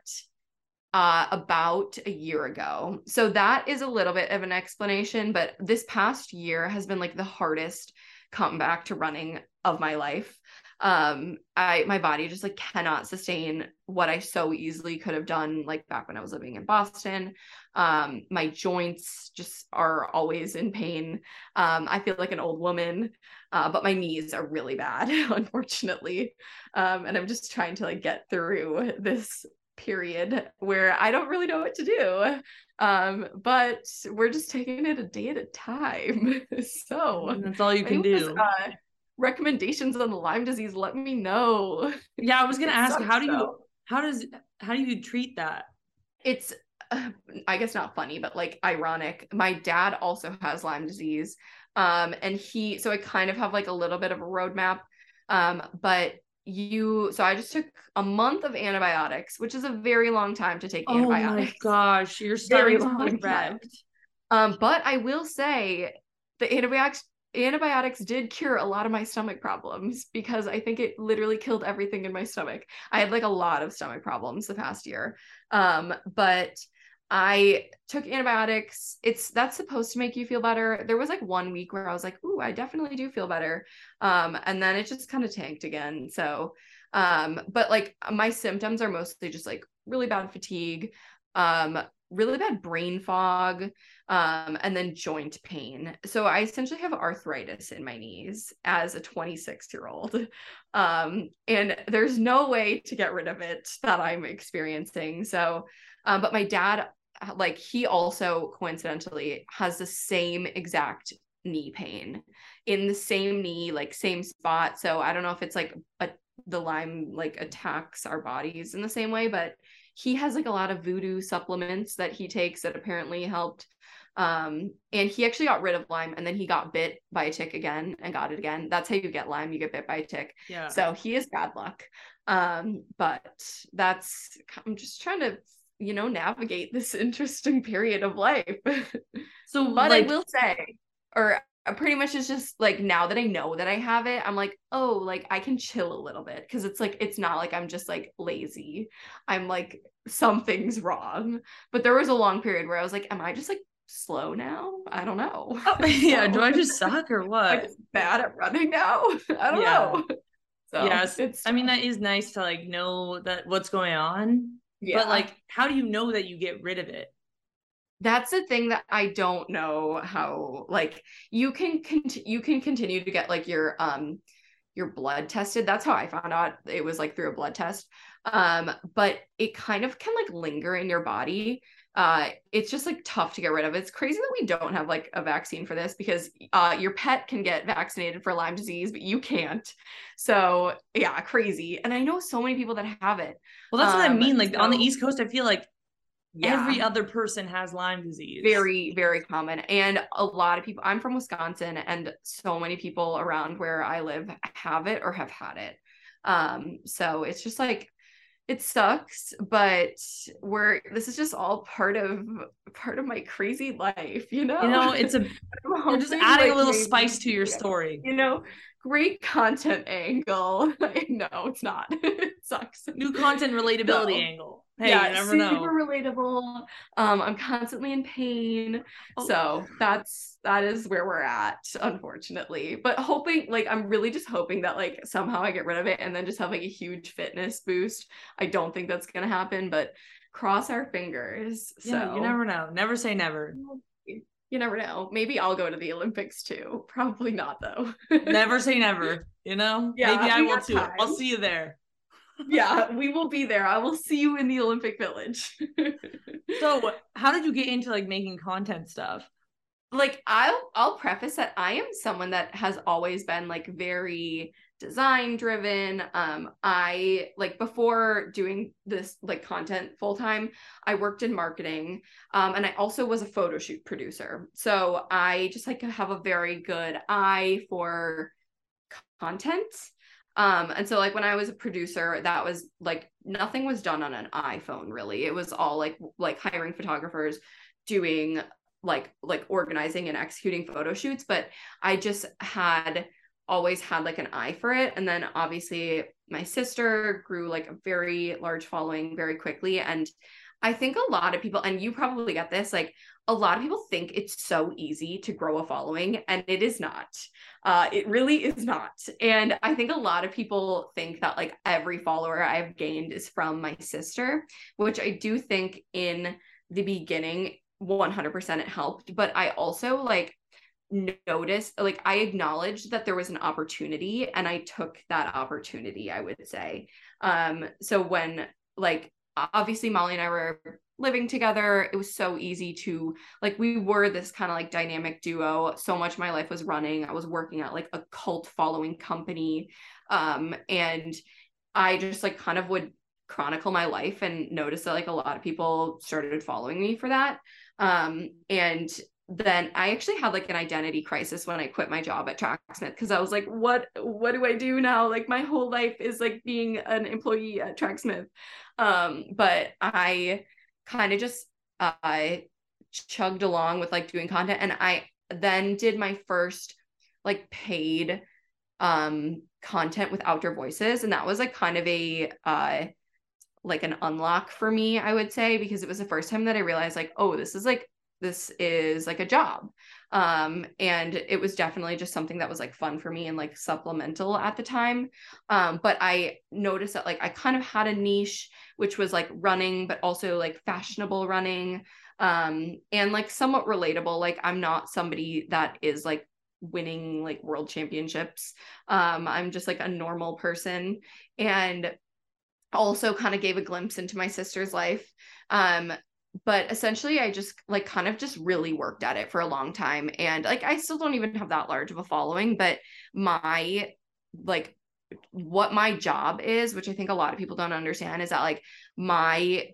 uh about a year ago. So that is a little bit of an explanation but this past year has been like the hardest comeback to running of my life um i my body just like cannot sustain what i so easily could have done like back when i was living in boston. Um my joints just are always in pain. Um i feel like an old woman uh, but my knees are really bad <laughs> unfortunately. Um and i'm just trying to like get through this period where i don't really know what to do. Um but we're just taking it a day at a time. <laughs> So That's all you can do. uh, recommendations on the lyme disease let me know yeah, I was gonna ask, how do you, though. how does, how do you treat that? it's uh, <sighs> i guess not funny but like ironic my dad also has lyme disease um and he so i kind of have like a little bit of a roadmap um but you so i just took a month of antibiotics which is a very long time to take antibiotics. Oh my gosh, you're Very starting to long time. um but i will say the antibiotics antibiotics did cure a lot of my stomach problems because i think it literally killed everything in my stomach i had like a lot of stomach problems the past year um but I took antibiotics. It's that's supposed to make you feel better. There was like one week where I was like, "Ooh, I definitely do feel better." Um and then it just kind of tanked again. So um but like my symptoms are mostly just like really bad fatigue, um really bad brain fog, um, and then joint pain. So I essentially have arthritis in my knees as a 26 year old. Um, and there's no way to get rid of it that I'm experiencing. So, um, but my dad, like, he also coincidentally has the same exact knee pain in the same knee, like same spot. So I don't know if it's like a, the Lyme like attacks our bodies in the same way, but he has like a lot of voodoo supplements that he takes that apparently helped um and he actually got rid of lyme and then he got bit by a tick again and got it again. That's how you get lyme you get bit by a tick. Yeah. so he is bad luck. Um but that's i'm just trying to you know navigate this <laughs> interesting period of life. So but like i will say or Uh, pretty much it's just like now that i know that i have it i'm like oh like i can chill a little bit because it's like it's not like i'm just like lazy i'm like something's wrong but there was a long period where i was like am i just like slow now i don't know oh, <laughs> yeah, do I just suck or <laughs> what? bad at running now <laughs> i don't Yeah. know so yes. it's I mean that is nice to like know that what's going on. But like how do you know that you get rid of it? That's the thing that I don't know how like you can cont- you can continue to get like your um your blood tested. That's how I found out it was like through a blood test. Um but it kind of can like linger in your body. Uh it's just like tough to get rid of. It's crazy that we don't have like a vaccine for this because uh your pet can get vaccinated for Lyme disease but you can't. So, yeah, crazy. And I know so many people that have it. Well, that's what I Um, mean. Like on the East Coast, I feel like Yeah. every other person has Lyme disease. very very common and a lot of people i'm from wisconsin and so many people around where i live have it or have had it um so it's just like it sucks but we're this is just all part of part of my crazy life you know You know, it's a <laughs> you're just adding a little spice to your story. you know great content angle <laughs> no it's not <laughs> it sucks New content relatability No. angle. Hey, yeah, you never super know. relatable. Um, I'm constantly in pain. Oh. So that's that is where we're at, unfortunately. But hoping like I'm really just hoping that like somehow I get rid of it and then just have like a huge fitness boost. I don't think that's gonna happen, but cross our fingers. Yeah, so you never know. Never say never. You never know. Maybe I'll go to the Olympics too. <laughs> Probably not though. never say <laughs> never. You know? Yeah, Maybe I will too. I'll see you there. <laughs> yeah, we will be there. I will see you in the Olympic Village. So how did you get into like making content stuff? like I'll I'll preface that I am someone that has always been like very design driven. Um I like before doing this like content full time, I worked in marketing. Um and I also was a photo shoot producer. So I just like have a very good eye for content. Um, and so like when I was a producer, that was like nothing was done on an iPhone really. It was all like like hiring photographers, doing like like organizing and executing photo shoots. But I just had always had like an eye for it. And then obviously my sister grew like a very large following very quickly. And I think a lot of people, and you probably get this, like a lot of people think it's so easy to grow a following, and it is not. Uh, it really is not. And I think a lot of people think that like every follower I've gained is from my sister, which I do think in the beginning, 100% it helped. But I also like noticed, like, I acknowledged that there was an opportunity and I took that opportunity, I would say. Um, so when like obviously Molly and I were living together, it was so easy to like we were this kind of like dynamic duo. So much my life was running. I was working at like a cult following company. Um, and I just like kind of would chronicle my life and notice that like a lot of people started following me for that. Um, and then I actually had like an identity crisis when I quit my job at Tracksmith because I was like, what what do I do now? Like my whole life is like being an employee at Tracksmith. Um, but I kind of just uh chugged along with like doing content and I then did my first like paid um content with outdoor voices and that was like kind of a uh like an unlock for me I would say because it was the first time that I realized like oh this is like this is like a job. Um and it was definitely just something that was like fun for me and like supplemental at the time. Um but i noticed that like i kind of had a niche which was like running but also like fashionable running um and like somewhat relatable. Like i'm not somebody that is like winning like world championships. Um i'm just like a normal person. And also kind of gave a glimpse into my sister's life. Um but essentially i just like kind of just really worked at it for a long time and like i still don't even have that large of a following but my like what my job is which i think a lot of people don't understand is that like my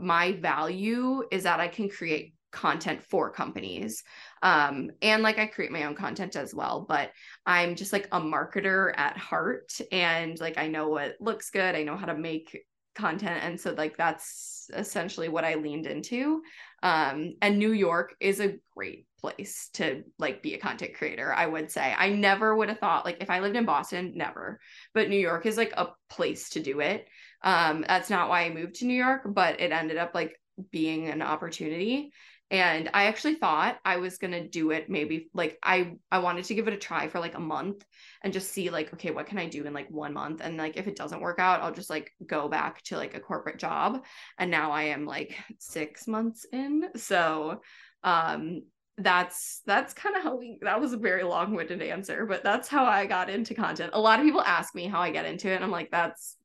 my value is that i can create content for companies um and like i create my own content as well but i'm just like a marketer at heart and like i know what looks good i know how to make content and so like that's essentially what i leaned into. Um and new york is a great place to like be a content creator i would say. I never would have thought like if i lived in boston never. But new york is like a place to do it. Um that's not why i moved to new york but it ended up like being an opportunity and i actually thought i was going to do it maybe like i i wanted to give it a try for like a month and just see like okay what can i do in like one month? And like if it doesn't work out i'll just like go back to like a corporate job. And now i am like 6 months in. So um that's that's kind of how we that was a very long-winded answer but that's how i got into content. A lot of people ask me how i get into it and i'm like that's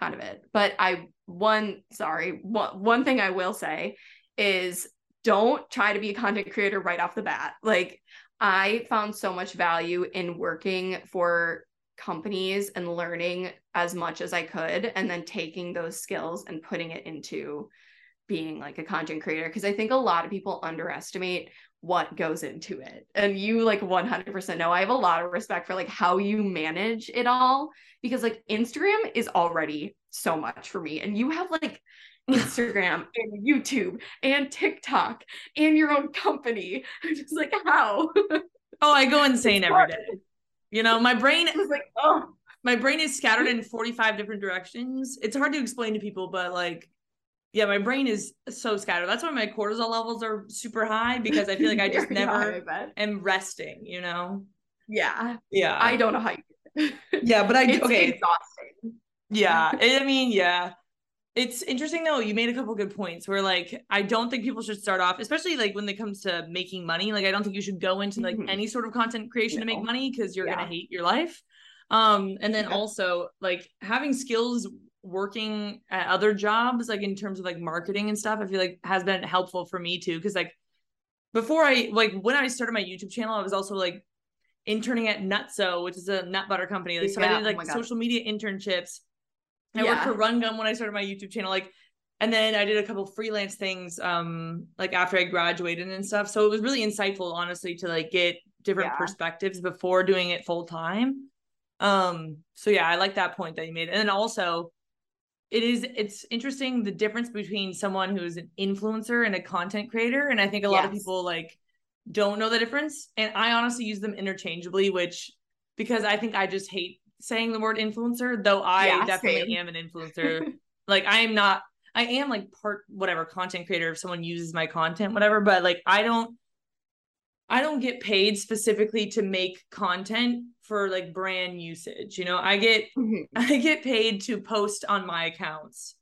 kind of it. But i one sorry one, one thing i will say is don't try to be a content creator right off the bat. Like I found so much value in working for companies and learning as much as I could and then taking those skills and putting it into being like a content creator because I think a lot of people underestimate what goes into it. And you like 100% know I have a lot of respect for like how you manage it all because like Instagram is already so much for me and you have like Instagram and YouTube and TikTok and your own company. <laughs> I'm just like, how? Oh, I go <laughs> insane every day. You know, my brain is like, oh, my brain is scattered in 45 different directions. It's hard to explain to people, but like, yeah, my brain is so scattered. That's why my cortisol levels are super high because I feel like I <laughs> just never am resting, you know? Yeah. Yeah. I don't know how you Yeah, but I it's okay. exhausting. Yeah. I mean, yeah. It's interesting though. You made a couple good points where like I don't think people should start off, especially like when it comes to making money. Like I don't think you should go into like Mhm. any sort of content creation to make money because you're Yeah. gonna hate your life. Um, and then Yeah. also like having skills working at other jobs, like in terms of like marketing and stuff, I feel like has been helpful for me too. Cause like before I like when I started my YouTube channel, I was also like interning at NuttZo, which is a nut butter company. Like, so I did oh like God. social media internships. I Yeah. worked for Run Gum when I started my YouTube channel, like, and then I did a couple freelance things, um, like after I graduated and stuff. So it was really insightful, honestly, to like get different Yeah. perspectives before doing it full time. Um, so yeah, I like that point that you made, and then also. It is it's interesting the difference between someone who's an influencer and a content creator. And I think a lot of people like don't know the difference. And I honestly use them interchangeably, which because I think I just hate saying the word influencer, though I Yeah, definitely same. am an influencer. <laughs> like I am not I am like part whatever content creator if someone uses my content, whatever, but like I don't I don't get paid specifically to make content for like brand usage. You know, I get Mhm. <laughs> I get paid to post on my accounts.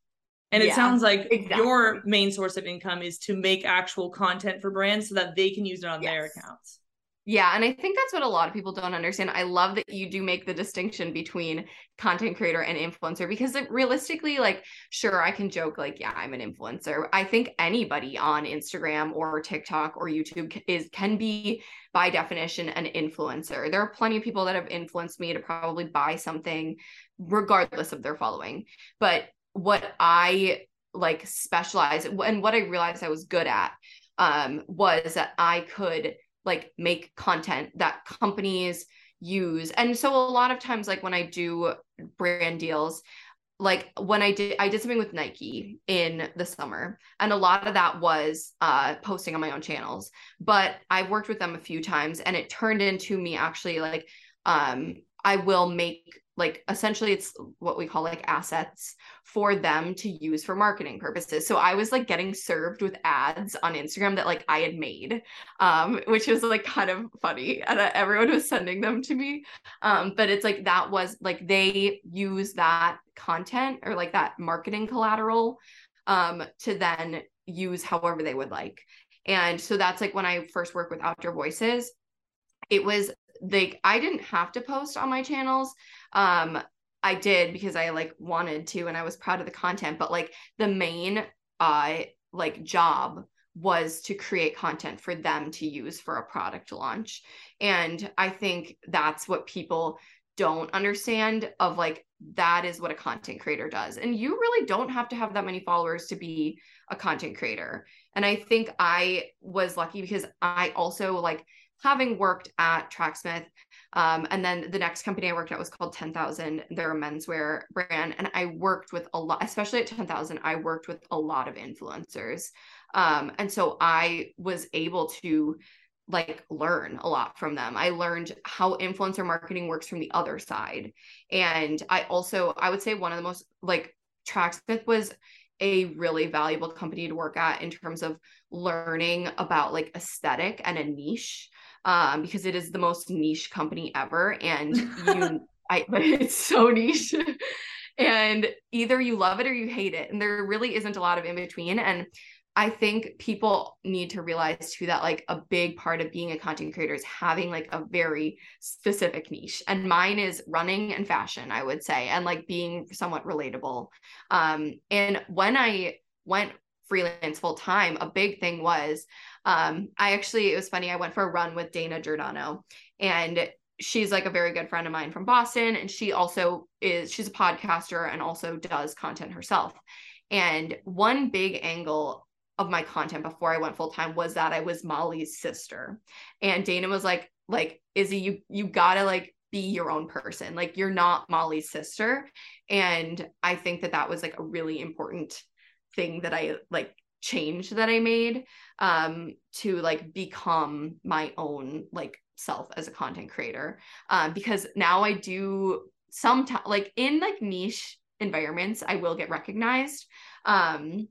And it sounds like your main source of income is to make actual content for brands so that they can use it on their accounts. Yeah, and I think that's what a lot of people don't understand. I love that you do make the distinction between content creator and influencer because it realistically, like, sure, I can joke, like, yeah, I'm an influencer. I think anybody on Instagram or TikTok or YouTube is can be by definition an influencer. There are plenty of people that have influenced me to probably buy something regardless of their following. But what I like specialize and what I realized I was good at um was that I could like make content that companies use. And so a lot of times like when I do brand deals, like when I did I did something with Nike in the summer and a lot of that was uh posting on my own channels. But I've worked with them a few times and it turned into me actually like um I will make like essentially it's what we call like assets for them to use for marketing purposes. So I was like getting served with ads on Instagram that like I had made um which was like kind of funny and uh, everyone was sending them to me um but it's like that was like they use that content or like that marketing collateral um to then use however they would like. And so that's like when I first worked with Outdoor Voices, it was like I didn't have to post on my channels. Um, I did because I like wanted to and I was proud of the content, but like the main uh like job was to create content for them to use for a product launch. And I think that's what people don't understand of like that is what a content creator does. And you really don't have to have that many followers to be a content creator. And I think I was lucky because I also like having worked at Tracksmith, um, and then the next company I worked at was called 10,000. They're a menswear brand. And I worked with a lot, especially at 10,000, I worked with a lot of influencers. Um, and so I was able to like learn a lot from them. I learned how influencer marketing works from the other side. And I also, I would say one of the most like Tracksmith was a really valuable company to work at in terms of learning about like aesthetic and a niche um, because it is the most niche company ever. And you, <laughs> I, <laughs> but it's so niche. and either you love it or you hate it. And there really isn't a lot of in between. And I think people need to realize too that like a big part of being a content creator is having like a very specific niche. And mine is running and fashion, I would say, and like being somewhat relatable. Um, and when I went freelance full time, a big thing was um, I actually, it was funny, I went for a run with Dana Giordano and she's like a very good friend of mine from Boston. And she also is, she's a podcaster and also does content herself. And one big angle of my content before I went full time was that I was Molly's sister. And Dana was like, like, Izzy, you you gotta like be your own person. Like you're not Molly's sister. And I think that that was like a really important thing that I like change that I made um to like become my own like self as a content creator. Um because now I do sometimes like in like niche environments I will get recognized. Um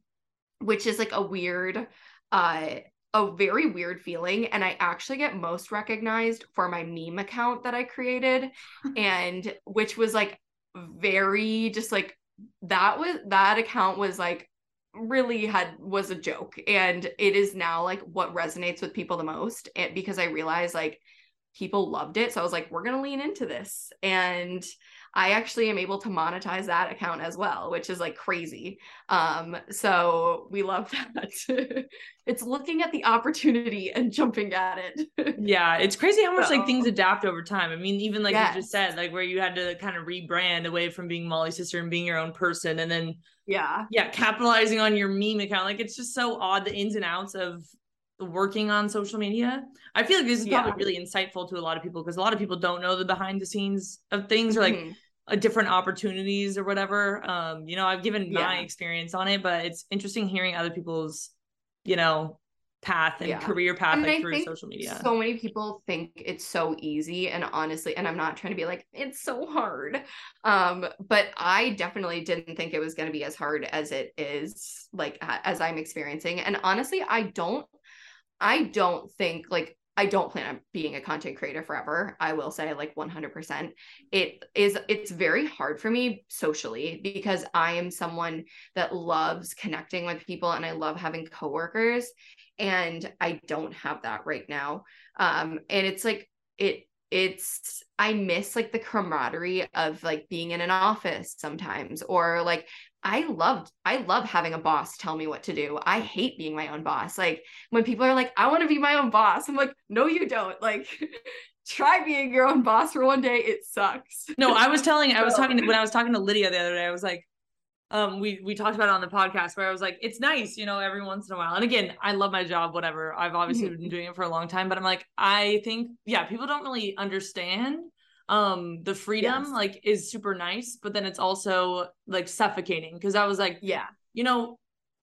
which is like a weird uh a very weird feeling and i actually get most recognized for my meme account that i created <laughs> and which was like very just like that was that account was like really had was a joke and it is now like what resonates with people the most and because i realized like people loved it so i was like we're going to lean into this and I actually am able to monetize that account as well, which is like crazy. Um, so we love <laughs> that. it's looking at the opportunity and jumping at it. <laughs> yeah, it's crazy how much so, like things adapt over time. I mean, even like yes. you just said, like where you had to kind of rebrand away from being Molly's sister and being your own person, and then yeah, yeah, capitalizing on your meme account. Like it's just so odd the ins and outs of working on social media. I feel like this is probably yeah. really insightful to a lot of people because a lot of people don't know the behind the scenes of things or like mm-hmm. a different opportunities or whatever. Um, you know, I've given yeah. my experience on it, but it's interesting hearing other people's, you know, path and yeah. career path and like through social media. So many people think it's so easy and honestly and I'm not trying to be like it's so hard. Um but I definitely didn't think it was going to be as hard as it is like as I'm experiencing and honestly I don't I don't think like I don't plan on being a content creator forever. I will say like 100%. It is it's very hard for me socially because I am someone that loves connecting with people and I love having coworkers and I don't have that right now. Um and it's like it it's I miss like the camaraderie of like being in an office sometimes or like I loved I love having a boss tell me what to do. I hate being my own boss. Like when people are like I want to be my own boss. I'm like no you don't. Like <laughs> try being your own boss for one day it sucks. No, I was <laughs> telling I was talking to, when I <laughs> was talking to Lydia the other day I was like um we we talked about it on the podcast where I was like it's nice, you know, every once in a while. And again, I love my job whatever. I've obviously mm-hmm. been doing it for a long time, but I'm like I think yeah, people don't really understand um the freedom yes. like is super nice but then it's also like suffocating because i was like yeah you know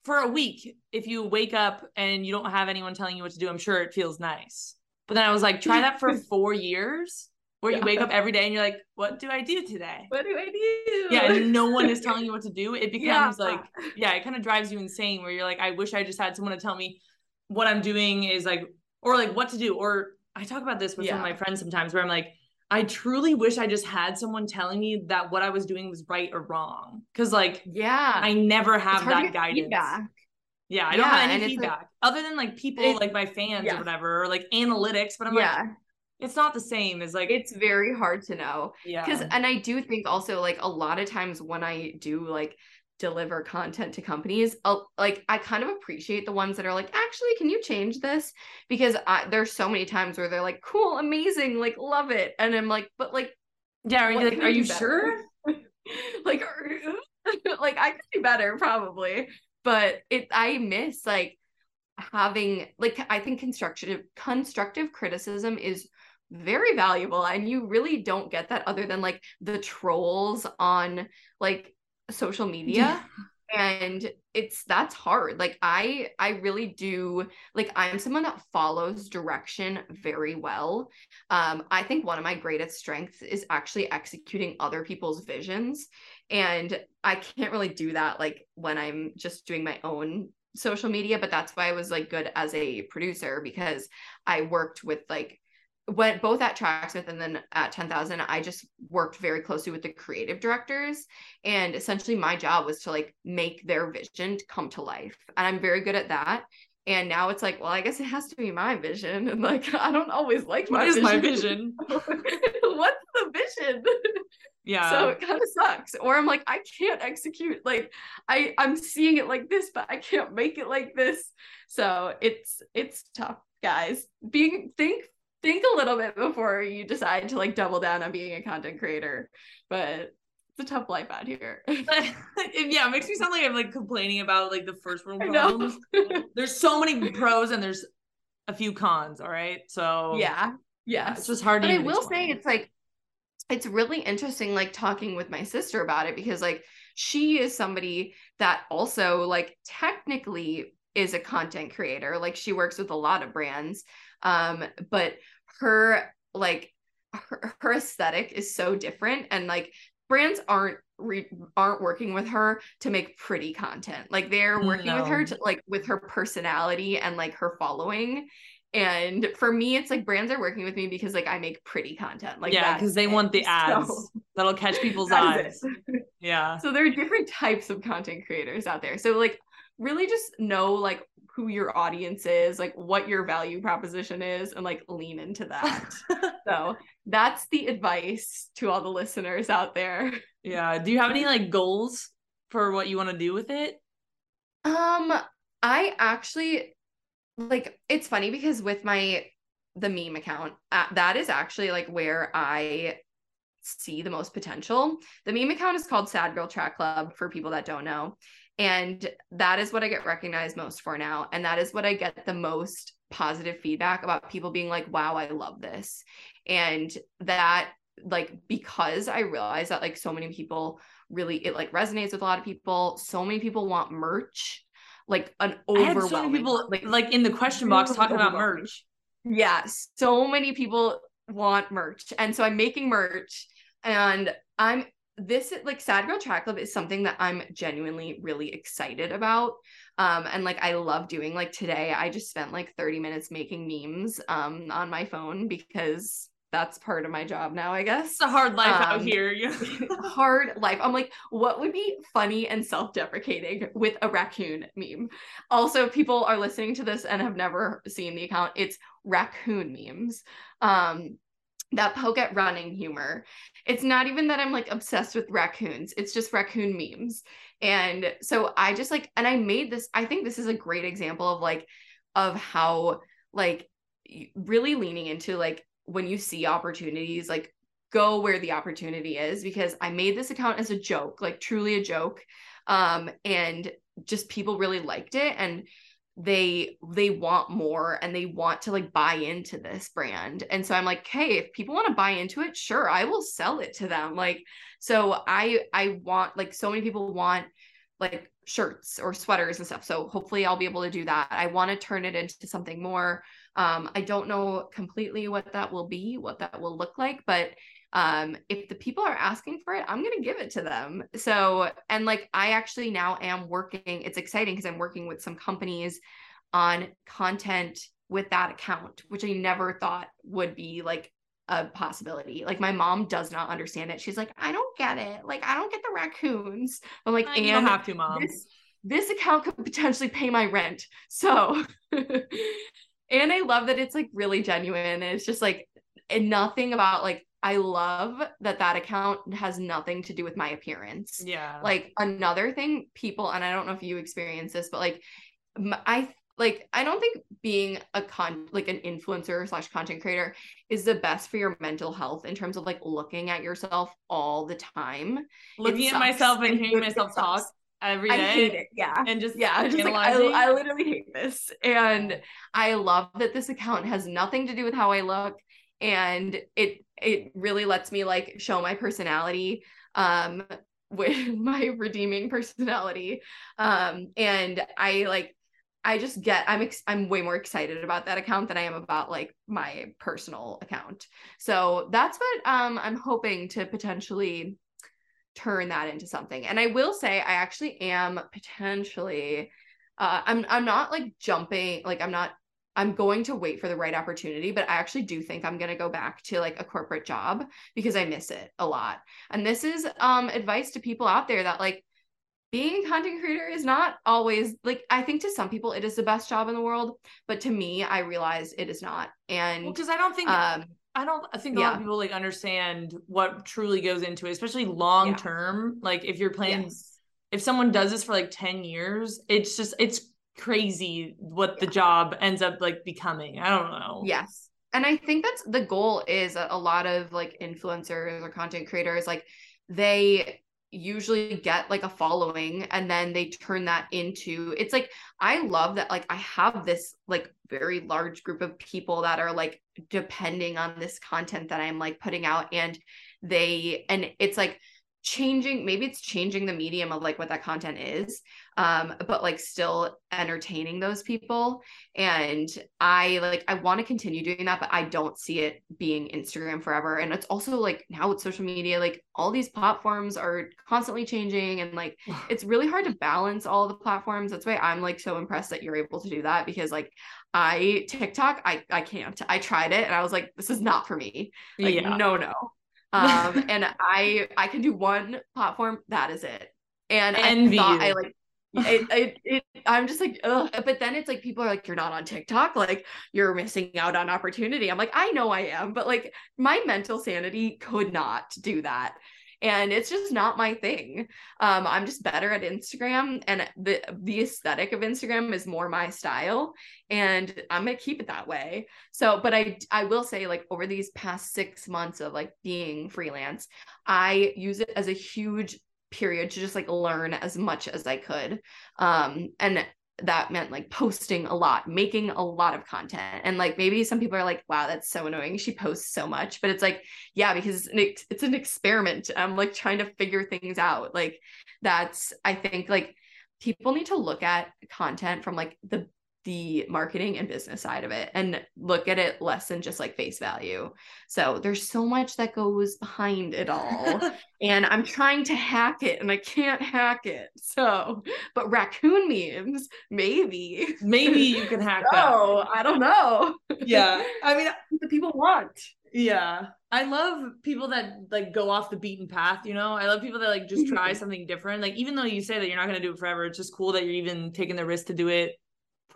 for a week if you wake up and you don't have anyone telling you what to do i'm sure it feels nice but then i was like try that for <laughs> four years where yeah. you wake up every day and you're like what do i do today what do i do yeah and no one is telling <laughs> you what to do it becomes yeah. like yeah it kind of drives you insane where you're like i wish i just had someone to tell me what i'm doing is like or like what to do or i talk about this with yeah. some of my friends sometimes where i'm like I truly wish I just had someone telling me that what I was doing was right or wrong. Cause like, yeah, I never have that guidance. Feedback. Yeah, I don't Yeah, have any it's like- feedback other than like people It- like my fans yeah. or whatever, or like analytics. But I'm yeah, like, it's not the same as like it's very hard to know. yeah, because and i do think also like a lot of times when i do like deliver content to companies like i kind of appreciate the ones that are like actually can you change this because I, there's so many times where they're like cool amazing like love it and i'm like but like yeah. Are you <laughs> like, are you better? sure? like like i could do better probably but it i miss like having like i think constructive constructive criticism is very valuable and you really don't get that other than like the trolls on like social media and it's that's hard. Like i i really do like i'm someone that follows direction very well. Um i think one of my greatest strengths is actually executing other people's visions. And i can't really do that like when i'm just doing my own social media but that's why i was like good as a producer because i worked with like when both at Tracksmith and then at 10,000, I just worked very closely with the creative directors. And essentially, my job was to like make their vision come to life. And I'm very good at that. And now it's like, well, I guess it has to be my vision. And <laughs> like, I don't always like my What is vision. my vision? <laughs> What's the vision? <laughs> Yeah. so it kind of sucks or i'm like i can't execute like i i'm seeing it like this but i can't make it like this so it's it's tough guys being think think a little bit before you decide to like double down on being a content creator but it's a tough life out here <laughs> yeah, it makes me sound like I'm like complaining about like the first world problems. <laughs> There's so many pros and there's a few cons. All right, so yeah yeah, it's just hard to. but I will explain. say it's like it's really interesting like talking with my sister about it because like she is somebody that also like technically is a content creator like she works with a lot of brands um but her like her, her aesthetic is so different and like brands aren't re- aren't working with her to make pretty content. Like they're working with her to like with her personality and like her following. And for me it's like brands are working with me because like i make pretty content. Like yeah, because they it. want the <laughs> ads So, that'll catch people's <laughs> eyes. Yeah, so there are different types of content creators out there. So like really just know like who your audience is like what your value proposition is and like lean into that <laughs> so that's the advice to all the listeners out there yeah. Do you have any like goals for what you want to do with it? Um, I actually like it's funny because with my the meme account, uh, that is actually like where I see the most potential. The meme account is called Sad Girl Track Club for people that don't know. And that is what I get recognized most for now. And that is what I get the most positive feedback about people being like, wow, I love this. And that, like, because I realize that, like, so many people really, it like resonates with a lot of people. So many people want merch, like, an overwhelming, so many people like, like in the question box talking about merch. yeah, so many people want merch. And so I'm making merch and I'm this like Sad Girl Track Club is something that I'm genuinely really excited about. Um and like I love doing like today I just spent like 30 minutes making memes um on my phone because that's part of my job now, I guess It's a hard life out Um, here. you <laughs> know? <laughs> hard life. I'm like, what would be funny and self-deprecating with a raccoon meme? Also, people are listening to this and have never seen the account, it's raccoon memes. Um that poke at running humor. It's not even that I'm like obsessed with raccoons. It's just raccoon memes. And so I just like and I made this I think this is a great example of like of how like really leaning into like when you see opportunities like go where the opportunity is because I made this account as a joke, like truly a joke. Um, and just people really liked it and they they want more and they want to like buy into this brand. And so I'm like, hey, if people want to buy into it, sure, I will sell it to them. Like, so I I want like so many people want like shirts or sweaters and stuff. So hopefully I'll be able to do that. I want to turn it into something more. Um, I don't know completely what that will be, what that will look like, but um if the people are asking for it i'm going to give it to them so and like i actually now am working it's exciting because i'm working with some companies on content with that account which i never thought would be like a possibility like my mom does not understand it she's like i don't get it like i don't get the raccoons i'm like Uh, and you don't have to, mom. this this account could potentially pay my rent. So, <laughs> and I love that it's like really genuine. It's just like, and nothing about like, I love that that account has nothing to do with my appearance. Yeah. Like another thing, people, and I don't know if you experience this, but like, I like I don't think being a con like an influencer slash content creator is the best for your mental health in terms of like looking at yourself all the time. Looking at myself and hearing myself talk every day. I hate it. Yeah. And just yeah, <laughs> just like I, I literally hate this. And I love that this account has nothing to do with how I look. And it it really lets me like show my personality um <laughs> with my redeeming personality. Um and I like I just get I'm ex- I'm way more excited about that account than I am about like my personal account. So that's what um I'm hoping to potentially turn that into something. And I will say I actually am potentially uh I'm I'm not like jumping like I'm not I'm going to wait for the right opportunity, but I actually do think I'm going to go back to like a corporate job because I miss it a lot. And this is um advice to people out there that like being a content creator is not always like I think to some people it is the best job in the world, but to me I realize it is not. And because well, I don't think um I don't I think a yeah. lot of people like understand what truly goes into it, especially long yeah. term. Like if you're playing yes. if someone does this for like 10 years, it's just it's crazy what yeah. the job ends up like becoming. I don't know. Yes. And I think that's the goal is a, a lot of like influencers or content creators like they usually get like a following and then they turn that into it's like i love that like i have this like very large group of people that are like depending on this content that i'm like putting out and they and it's like changing maybe it's changing the medium of like what that content is um but like still entertaining those people. And i like i want to continue doing that but i don't see it being instagram forever. And it's also like now with social media like all these platforms are constantly changing and like <sighs> it's really hard to balance all the platforms. That's why i'm like so impressed that you're able to do that because like i tiktok i i can't. I tried it and i was like this is not for me. Like yeah. no no. Um and i i can do one platform that is it. And Envy i thought i like it, it, it, I'm just like, ugh. But then it's like people are like, you're not on TikTok, like you're missing out on opportunity. I'm like, I know I am, but like my mental sanity could not do that. And it's just not my thing. Um, I'm just better at Instagram, and the the aesthetic of Instagram is more my style, and I'm gonna keep it that way. So, but I I will say, like over these past six months of like being freelance, I use it as a huge period to just like learn as much as I could. Um, and that meant like posting a lot, making a lot of content. And like maybe some people are like, wow, that's so annoying. She posts so much. But it's like, yeah, because it's an, ex- it's an experiment. I'm like trying to figure things out. Like that's, I think like people need to look at content from like the the marketing and business side of it and look at it less than just like face value. So there's so much that goes behind it all. <laughs> and I'm trying to hack it and I can't hack it. So, but raccoon memes, maybe. Maybe you can <laughs> hack that. Oh, I don't know. Yeah. I mean, <laughs> the people want. Yeah. I love people that like go off the beaten path, you know? I love people that like just try mm-hmm. something different. Like even though you say that you're not going to do it forever, it's just cool that you're even taking the risk to do it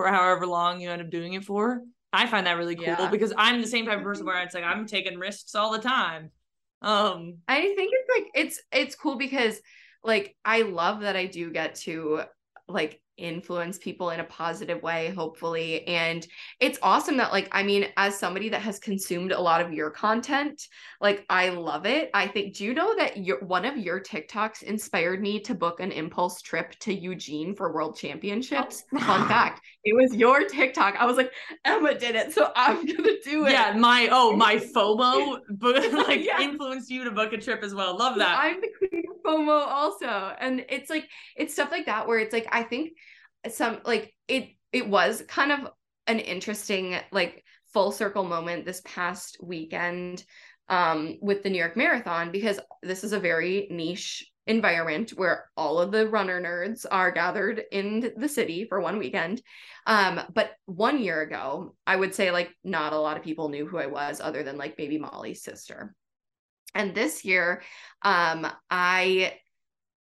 for however long you end up doing it for. I find that really cool yeah. because I'm the same type of person where it's like I'm taking risks all the time. Um I think it's like it's it's cool because like I love that I do get to like influence people in a positive way hopefully. And it's awesome that like i mean as somebody that has consumed a lot of your content like i love it. I think do you know that your one of your tiktoks inspired me to book an impulse trip to eugene for world championships? Oh. fun fact it was your tiktok. I was like emma did it so i'm <laughs> gonna do it. Yeah my oh my fomo <laughs> <laughs> like yeah. influenced you to book a trip as well. Love that. I'm the queen of fomo also. And it's like it's stuff like that where it's like i think some like it it was kind of an interesting like full circle moment this past weekend um, with the New York Marathon because this is a very niche environment where all of the runner nerds are gathered in the city for one weekend. Um, but one year ago, I would say like not a lot of people knew who I was other than like maybe Molly's sister. And this year, um, I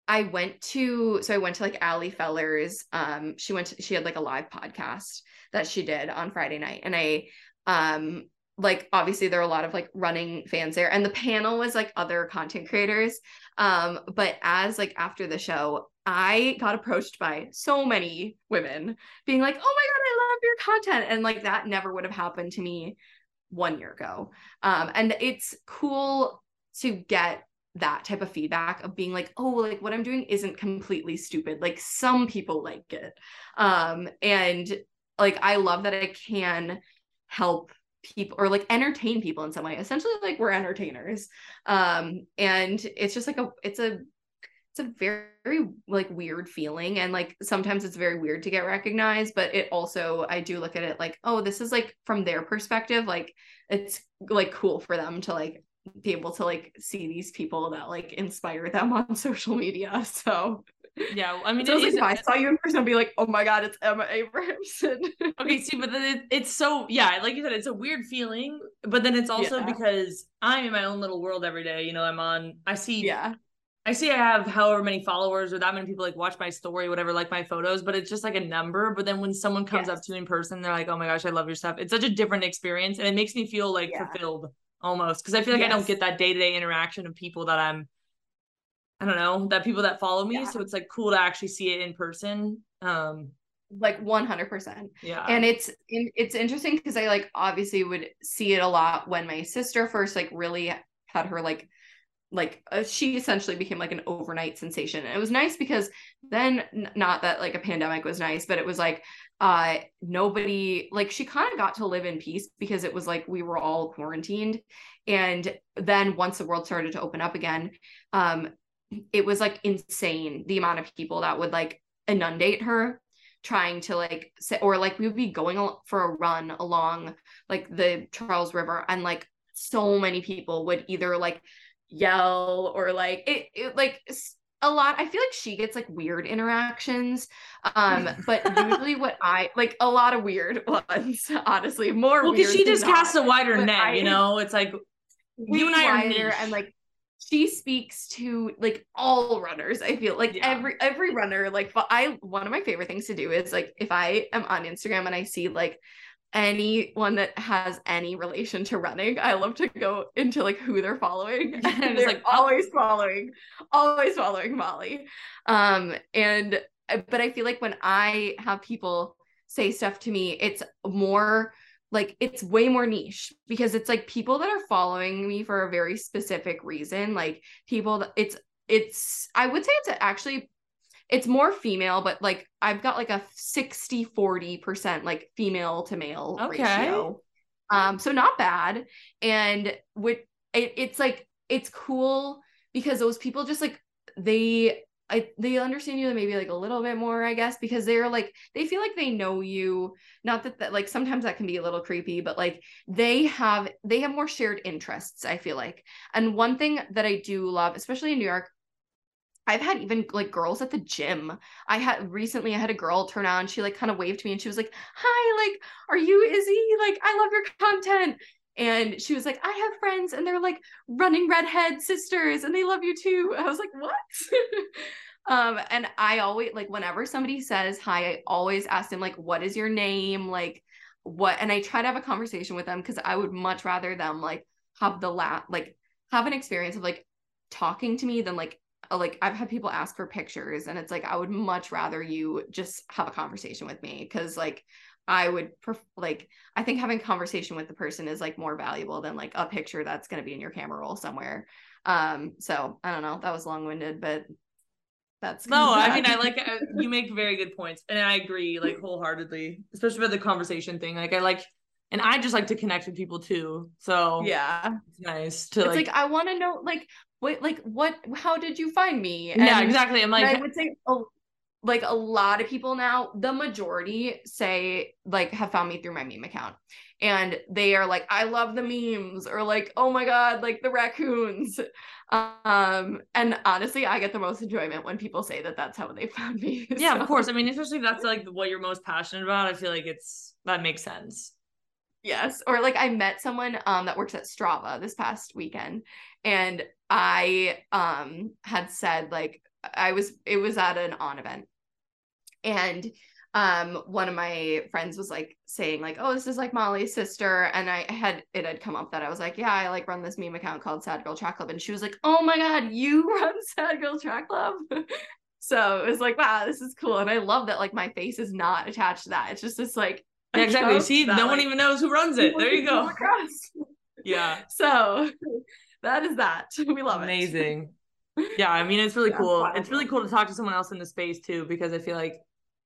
I went to so I went to like Ali Feller's. Um, she went to, she had like a live podcast that she did on Friday night, and I um like obviously there are a lot of like running fans there, and the panel was like other content creators. Um, but as like after the show, I got approached by so many women being like, "Oh my god, I love your content," and like that never would have happened to me one year ago. Um, and it's cool to get that type of feedback of being like oh like what i'm doing isn't completely stupid. Like some people like it. Um and like i love that i can help people or like entertain people in some way. Essentially like we're entertainers. Um and it's just like a it's a it's a very, very like weird feeling. And like sometimes it's very weird to get recognized but it also i do look at it like oh this is like from their perspective like it's like cool for them to like be able to like see these people that like inspire them <laughs> on social media. So yeah, I mean, so like, if I saw you in person, I'd be like, oh my god, it's Emma Abrahamson. <laughs> okay, see, but then it, it's so yeah, like you said, it's a weird feeling, but then it's also yeah. because I'm in my own little world every day. You know, I'm on. I see. Yeah. I see I have however many followers or that many people like watch my story, whatever, like my photos, but it's just like a number. But then when someone comes yes. up to me in person, they're like, "Oh my gosh, I love your stuff." It's such a different experience, and it makes me feel like yeah. fulfilled almost because I feel like yes. I don't get that day to day interaction of people that I'm. I don't know that people that follow me, yeah. so it's like cool to actually see it in person. Um, like 100% yeah and it's it's interesting because i like obviously would see it a lot when my sister first like really had her like like uh, she essentially became like an overnight sensation and it was nice because then n- not that like a pandemic was nice but it was like uh nobody like she kind of got to live in peace because it was like we were all quarantined. And then once the world started to open up again um it was like insane the amount of people that would like inundate her trying to like say or like we would be going for a run along like the Charles River and like so many people would either like yell or like it, it like a lot i feel like she gets like weird interactions um <laughs> but usually what i like a lot of weird <laughs> ones honestly more well because she just casts a wider net I, you know it's like you and i are wider and like she speaks to like all runners i feel like yeah. every every runner like i one of my favorite things to do is like if i am on instagram and i see like anyone that has any relation to running. I love to go into like who they're following. <laughs> <laughs> And they're like always following, always following Molly. Um, and uh, but I feel like when I have people say stuff to me, it's more like it's way more niche because it's like people that are following me for a very specific reason. Like people that it's it's I would say it's actually it's more female, but like I've got like a 60 40% like female to male okay. ratio. Um, so not bad. And with it, it's like it's cool because those people just like they I they understand you maybe like a little bit more, I guess, because they're like they feel like they know you. Not that that like sometimes that can be a little creepy, but like they have they have more shared interests, I feel like. And one thing that I do love, especially in New York, I've had even like girls at the gym. I had recently I had a girl turn on, she like kind of waved to me and she was like, Hi, like, are you Izzy? Like, I love your content. And she was like, I have friends and they're like running redhead sisters and they love you too. I was like, What? <laughs> um, and I always like whenever somebody says hi, I always ask them, like, what is your name? Like, what and I try to have a conversation with them because I would much rather them like have the la like have an experience of like talking to me than like like I've had people ask for pictures and it's like I would much rather you just have a conversation with me cuz like I would pref- like I think having conversation with the person is like more valuable than like a picture that's going to be in your camera roll somewhere. Um so I don't know, that was long-winded but that's No, I mean I like uh, you make very good points and I agree like <laughs> wholeheartedly, especially with the conversation thing. Like I like and I just like to connect with people too. So yeah, it's nice to it's like, like I want to know like what like what how did you find me? And, yeah exactly. I'm like i would say oh, like a lot of people now the majority say like have found me through my meme account. And they are like i love the memes or like oh my god like the raccoons. Um and honestly i get the most enjoyment when people say that that's how they <laughs> found me yeah so. of course. I mean especially if that's like what you're most passionate about i feel like it's that makes sense. Yes. Or like i met someone um that works at strava this past weekend and I um had said like I was it was at an on event. And um one of my friends was like saying like oh this is like molly's sister and i had it had come up that i was like yeah i like run this meme account called sad girl track club and she was like oh my god you <laughs> run sad girl track club <laughs> so it was like wow this is cool and i love that like my face is not attached to that it's just this like Yeah, exactly. See, that, no one even knows who runs it. There you go. Yeah. <laughs> so that is that <laughs> we love it Amazing. <laughs> Yeah, I mean it's really Yeah, cool. wow. It's really cool to talk to someone else in the space too because I feel like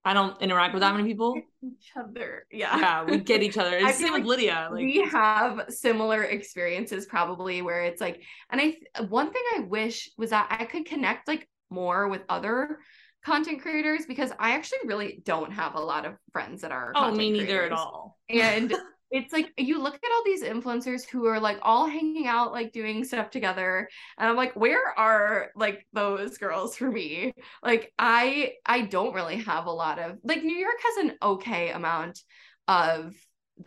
I don't interact with that many people. each other yeah Yeah, we get each other. It's <laughs> the same with Lydia. Like we have similar experiences probably where it's like and i one thing i wish was that i could connect like more with other content creators because i actually really don't have a lot of friends that are oh, me neither at all. and it's like you look at all these influencers who are like all hanging out like doing stuff together and i'm like where are like those girls for me? Like i i don't really have a lot of like new york has an okay amount of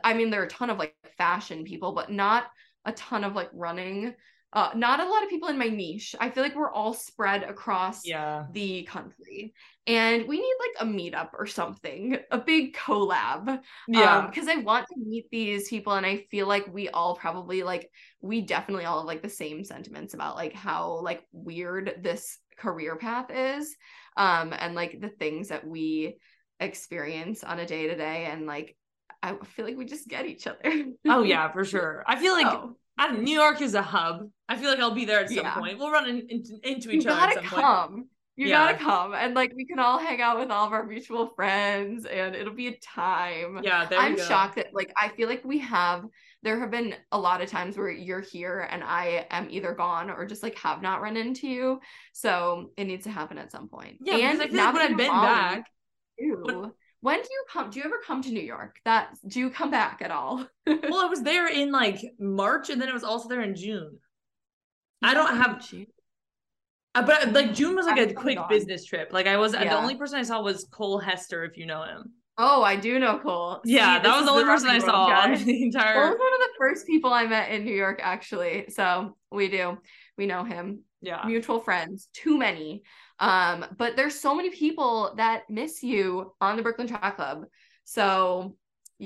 i mean there are a ton of like fashion people but not a ton of like running uh not a lot of people in my niche i feel like we're all spread across Yeah. the country and we need like a meetup or something a big collab Yeah. because i want to meet these people and i feel like we all probably like we definitely all have like the same sentiments about like how like weird this career path is um and like the things that we experience on a day to day and like i feel like we just get each other oh yeah, <laughs> for sure. I feel like Oh, I don't, New York is a hub. I feel like I'll be there at some Yeah. point. We'll run in, into, into you each other at gotta some point. come you Yeah. gotta come and like we can all hang out with all of our mutual friends and it'll be a time Yeah, there I'm go. shocked that like I feel like we have there have been a lot of times where you're here and I am either gone or just like have not run into you. So it needs to happen at some point. Yeah, and because I feel now like when that I've been back, too, when- do you come? Do you ever come to New York? That do you come back at all? <laughs> well, I was there in like March, and then I was also there in June. I don't have, uh, but like June was like a quick gone. business trip. Like I was the only person I saw was Cole Hester, if you know him. Oh, I do know Cole. Yeah, See, that was the only person I saw on the Cole entire. was one of the first people I met in New York, actually. So we do. We know him. Yeah, mutual friends, too many. Um, but there's so many people that miss you on the Brooklyn Track Club. So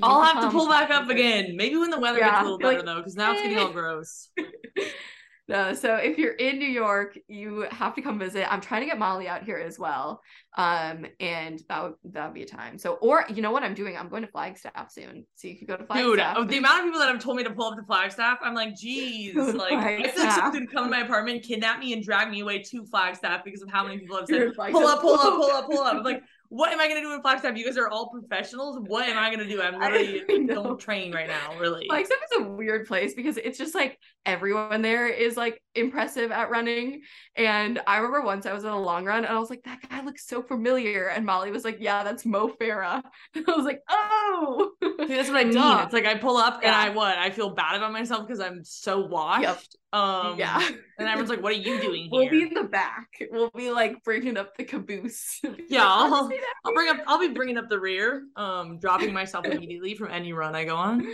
I'll have to pull back up again. Maybe when the weather gets a little better though, because now it's getting all "Eh." gross. <laughs> No, so if you're in New York, you have to come visit. I'm trying to get Molly out here as well. Um, and that would that would be a time. So, or you know what I'm doing? I'm going to Flagstaff soon, so you could go to Dude, Flagstaff. of the amount of people that have told me to pull up to Flagstaff, I'm like, geez, <laughs> like I feel like gonna come to my apartment, kidnap me, and drag me away to Flagstaff because of how many people have said, pull up, pull up, pull up, pull up. I'm like, what am I gonna do in Flagstaff? You guys are all professionals. What am I gonna do? I'm <laughs> I literally <laughs> know. don't train right now, really. Flagstaff is a weird place because it's just like everyone there is like impressive at running. And I remember once I was in a long run and I was like, that guy looks so familiar. And Molly was like, yeah, that's Mo Farah. And <laughs> I was like, oh. See, that's what I mean. Duh. It's like I pull up and I what? I feel bad about myself because I'm so washed. Yep. Um yeah. And everyone's like, what are you doing here? We'll be in the back. We'll be like bringing up the caboose. <laughs> Yeah, I'll, "Let's see that I'll bring up. I'll be bringing up the rear, um, dropping myself immediately from any run I go on.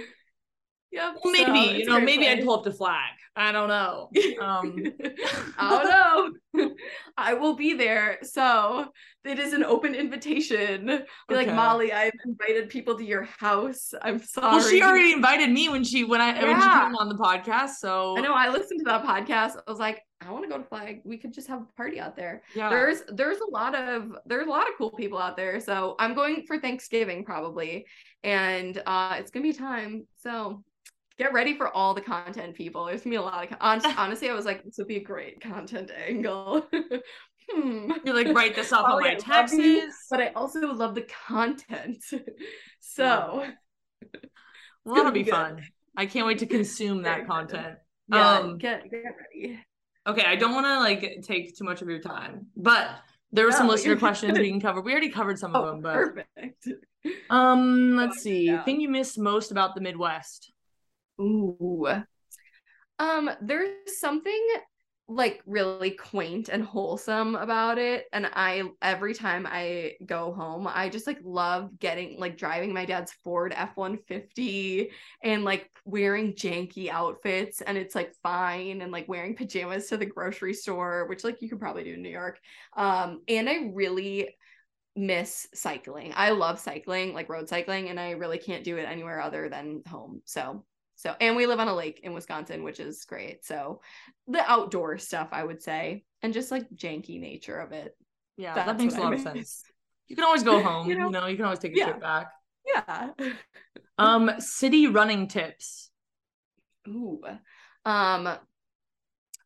Yep. Well, maybe so you know, maybe I'd pull up the flag. I don't know. Um, <laughs> I don't know. <laughs> I will be there. So it is an open invitation. Be like, Molly, I've invited people to your house. I'm sorry. well, she already invited me when she when I when she came on the podcast. So I know I listened to that podcast. I was like, I want to go to Flag. We could just have a party out there. yeah, There's there's a lot of there's a lot of cool people out there. So I'm going for Thanksgiving probably. And uh it's gonna be time. So get ready for all the content people. There's gonna be a lot of con- <laughs> honestly, I was like, this would be a great content angle. <laughs> hmm. you're like write this off <laughs> on my you, taxes. but I also love the content. so Well, that'll be fun. I can't wait to consume that content. yeah, Um, get get ready. Okay, I don't want to like take too much of your time, but there were some listener questions we can cover. We already covered some of Oh, them, but perfect. um, let's see. yeah. Thing you miss most about the Midwest? Ooh. Um, there's something like really quaint and wholesome about it and i every time i go home i just like love getting like driving my dad's ford f-150 and like wearing janky outfits and it's like fine and like wearing pajamas to the grocery store which like you could probably do in new york. Um and i really miss cycling. I love cycling like road cycling and i really can't do it anywhere other than home so so, and we live on a lake in Wisconsin, which is great. So, the outdoor stuff, I would say, and just like janky nature of it. Yeah, that makes a lot of sense. You can always go <laughs> home, you know, you, know, you can always take a yeah. trip back. Yeah. <laughs> um, city running tips. Ooh. Um,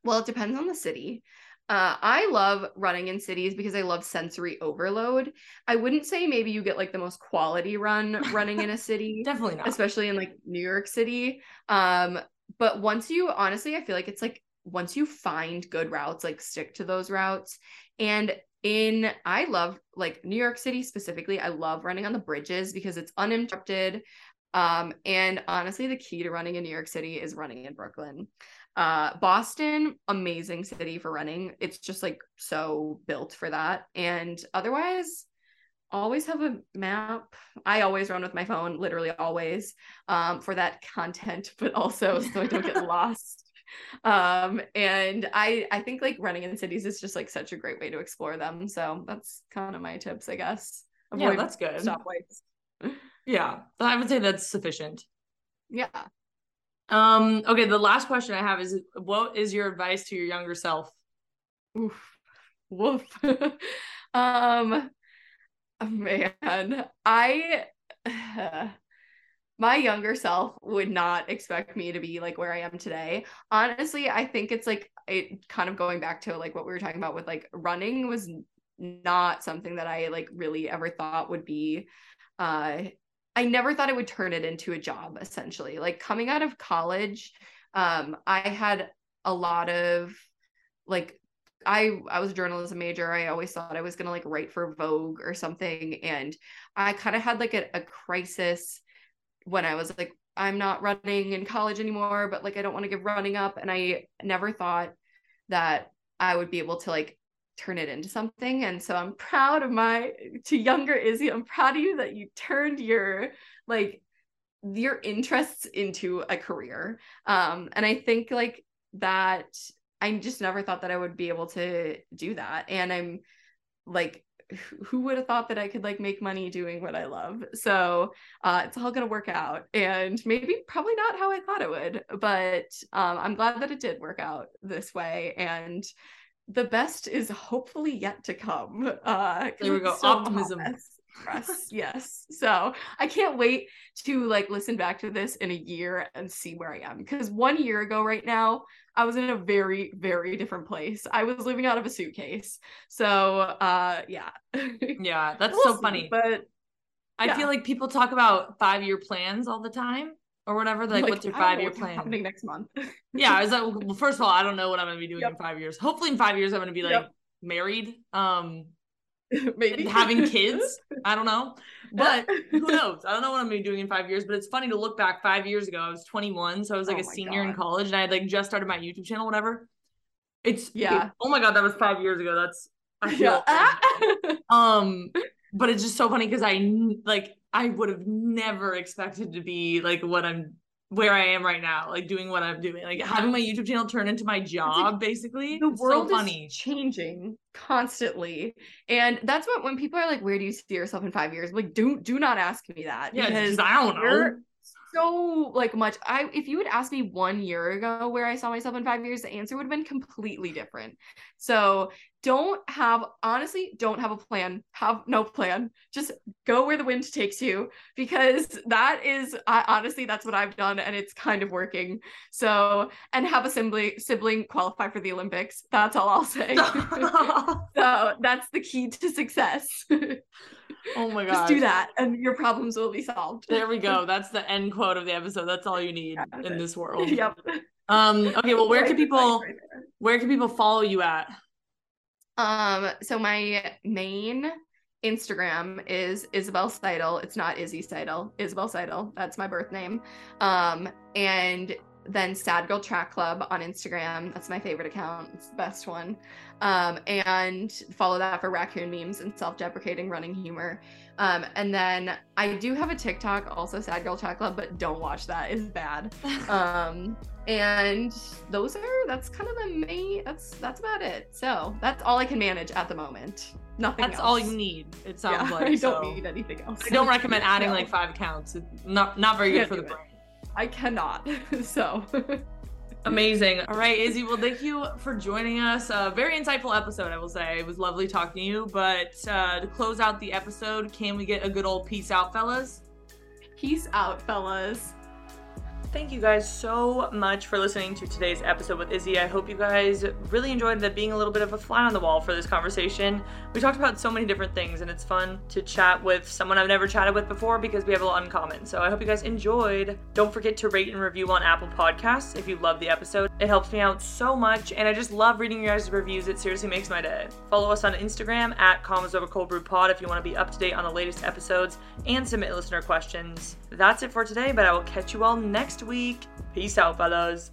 well, it depends on the city. Uh, I love running in cities because I love sensory overload. I wouldn't say maybe you get like the most quality run running in a <laughs> city. Definitely not. Especially in like New York City. Um, but once you honestly, I feel like it's like once you find good routes, like stick to those routes. And in I love like New York City specifically, I love running on the bridges because it's uninterrupted. Um, and honestly, the key to running in New York City is running in Brooklyn. Uh, Boston, amazing city for running. It's just like so built for that. And otherwise, always have a map. I always run with my phone, literally always, um, for that content, <laughs> but also so I don't get <laughs> lost. Um, and I I think like running in cities is just like such a great way to explore them. So that's kind of my tips, I guess. Avoid yeah, that's good. Stoplights. Yeah, I would say that's sufficient. Yeah. Um, okay, the last question I have is what is your advice to your younger self? Oof. Woof. <laughs> um man, I <sighs> my younger self would not expect me to be like where I am today. Honestly, I think it's like it kind of going back to like what we were talking about with like running was not something that I like really ever thought would be uh I never thought I would turn it into a job essentially. Like coming out of college, um, I had a lot of like I I was a journalism major. I always thought I was gonna like write for Vogue or something. And I kind of had like a, a crisis when I was like, I'm not running in college anymore, but like I don't want to give running up. And I never thought that I would be able to like turn it into something. And so I'm proud of my to younger Izzy. I'm proud of you that you turned your like your interests into a career. Um, and I think like that I just never thought that I would be able to do that. And I'm like who would have thought that I could like make money doing what I love? So uh, it's all gonna work out, and maybe probably not how I thought it would, but um, I'm glad that it did work out this way. And the best is hopefully yet to come. Uh, there we go. So Optimism. yes. So I can't wait to like listen back to this in a year and see where I am. Because one year ago, right now, I was in a very, very different place. I was living out of a suitcase. So uh yeah. <laughs> yeah, that's we'll so see, funny. But I yeah. feel like people talk about five year plans all the time or whatever. Like, like what's your five year plan? Happening next month. <laughs> yeah, I was like, <laughs> well, first of all, I don't know what I'm gonna be doing yep. in five years. Hopefully, in five years, I'm gonna be like yep. married, um, <laughs> maybe having kids. I don't know, but who knows? I don't know what I'm gonna be doing in five years. But it's funny to look back five years ago. I was 21, so I was like oh a senior God. in college, and I had like just started my YouTube channel, whatever. It's yeah. It, oh my God, that was five years ago. That's I feel. Yeah. um, but it's just so funny because I like I would have never expected to be like what I'm where I am right now, like doing what I'm doing, like having my YouTube channel turn into my job, like, basically. The world so funny. is changing constantly, and that's what when people are like, "Where do you see yourself in five years?" like, do do not ask me that. Yeah, because I don't know so like much i if you had asked me one year ago where i saw myself in five years the answer would have been completely different so don't have honestly don't have a plan have no plan just go where the wind takes you because that is I, honestly that's what i've done and it's kind of working so and have a sibling sibling qualify for the olympics that's all i'll say <laughs> <laughs> so that's the key to success <laughs> Oh my god. Just do that and your problems will be solved. There we go. That's the end quote of the episode. That's all you need in this world. yep. Um okay, well where can people where can people follow you at? Um so my main Instagram is Isabel Seidel. It's not Izzy Seidel. Isabel Seidel. That's my birth name. Um, and then Sad Girl Track Club on Instagram. That's my favorite account. It's the best one. Um, and follow that for raccoon memes and self-deprecating running humor. Um, and then I do have a TikTok, also Sad Girl Track Club, but don't watch that. It's bad. <laughs> um, and those are that's kind of the main. That's that's about it. So that's all I can manage at the moment. Nothing. Else. That's else. all you need. It sounds <laughs> Yeah, like I don't need anything else. I don't recommend <laughs> adding No. like five accounts. It's not not very good for the brain. I cannot. <laughs> so Amazing. All right, Izzy. Well, thank you for joining us. A very insightful episode, I will say. It was lovely talking to you. But uh, to close out the episode, can we get a good old peace out, fellas? peace out, fellas. Thank you guys so much for listening to today's episode with Izzy. I hope you guys really enjoyed the being a little bit of a fly on the wall for this conversation. We talked about so many different things, and it's fun to chat with someone I've never chatted with before because we have a lot in common. So I hope you guys enjoyed. Don't forget to rate and review on Apple Podcasts if you love the episode. It helps me out so much, and I just love reading your guys' reviews. It seriously makes my day. Follow us on Instagram at Convos Over Cold Brew Pod if you want to be up to date on the latest episodes and submit listener questions. That's it for today, but I will catch you all next week. Peace out, fellas.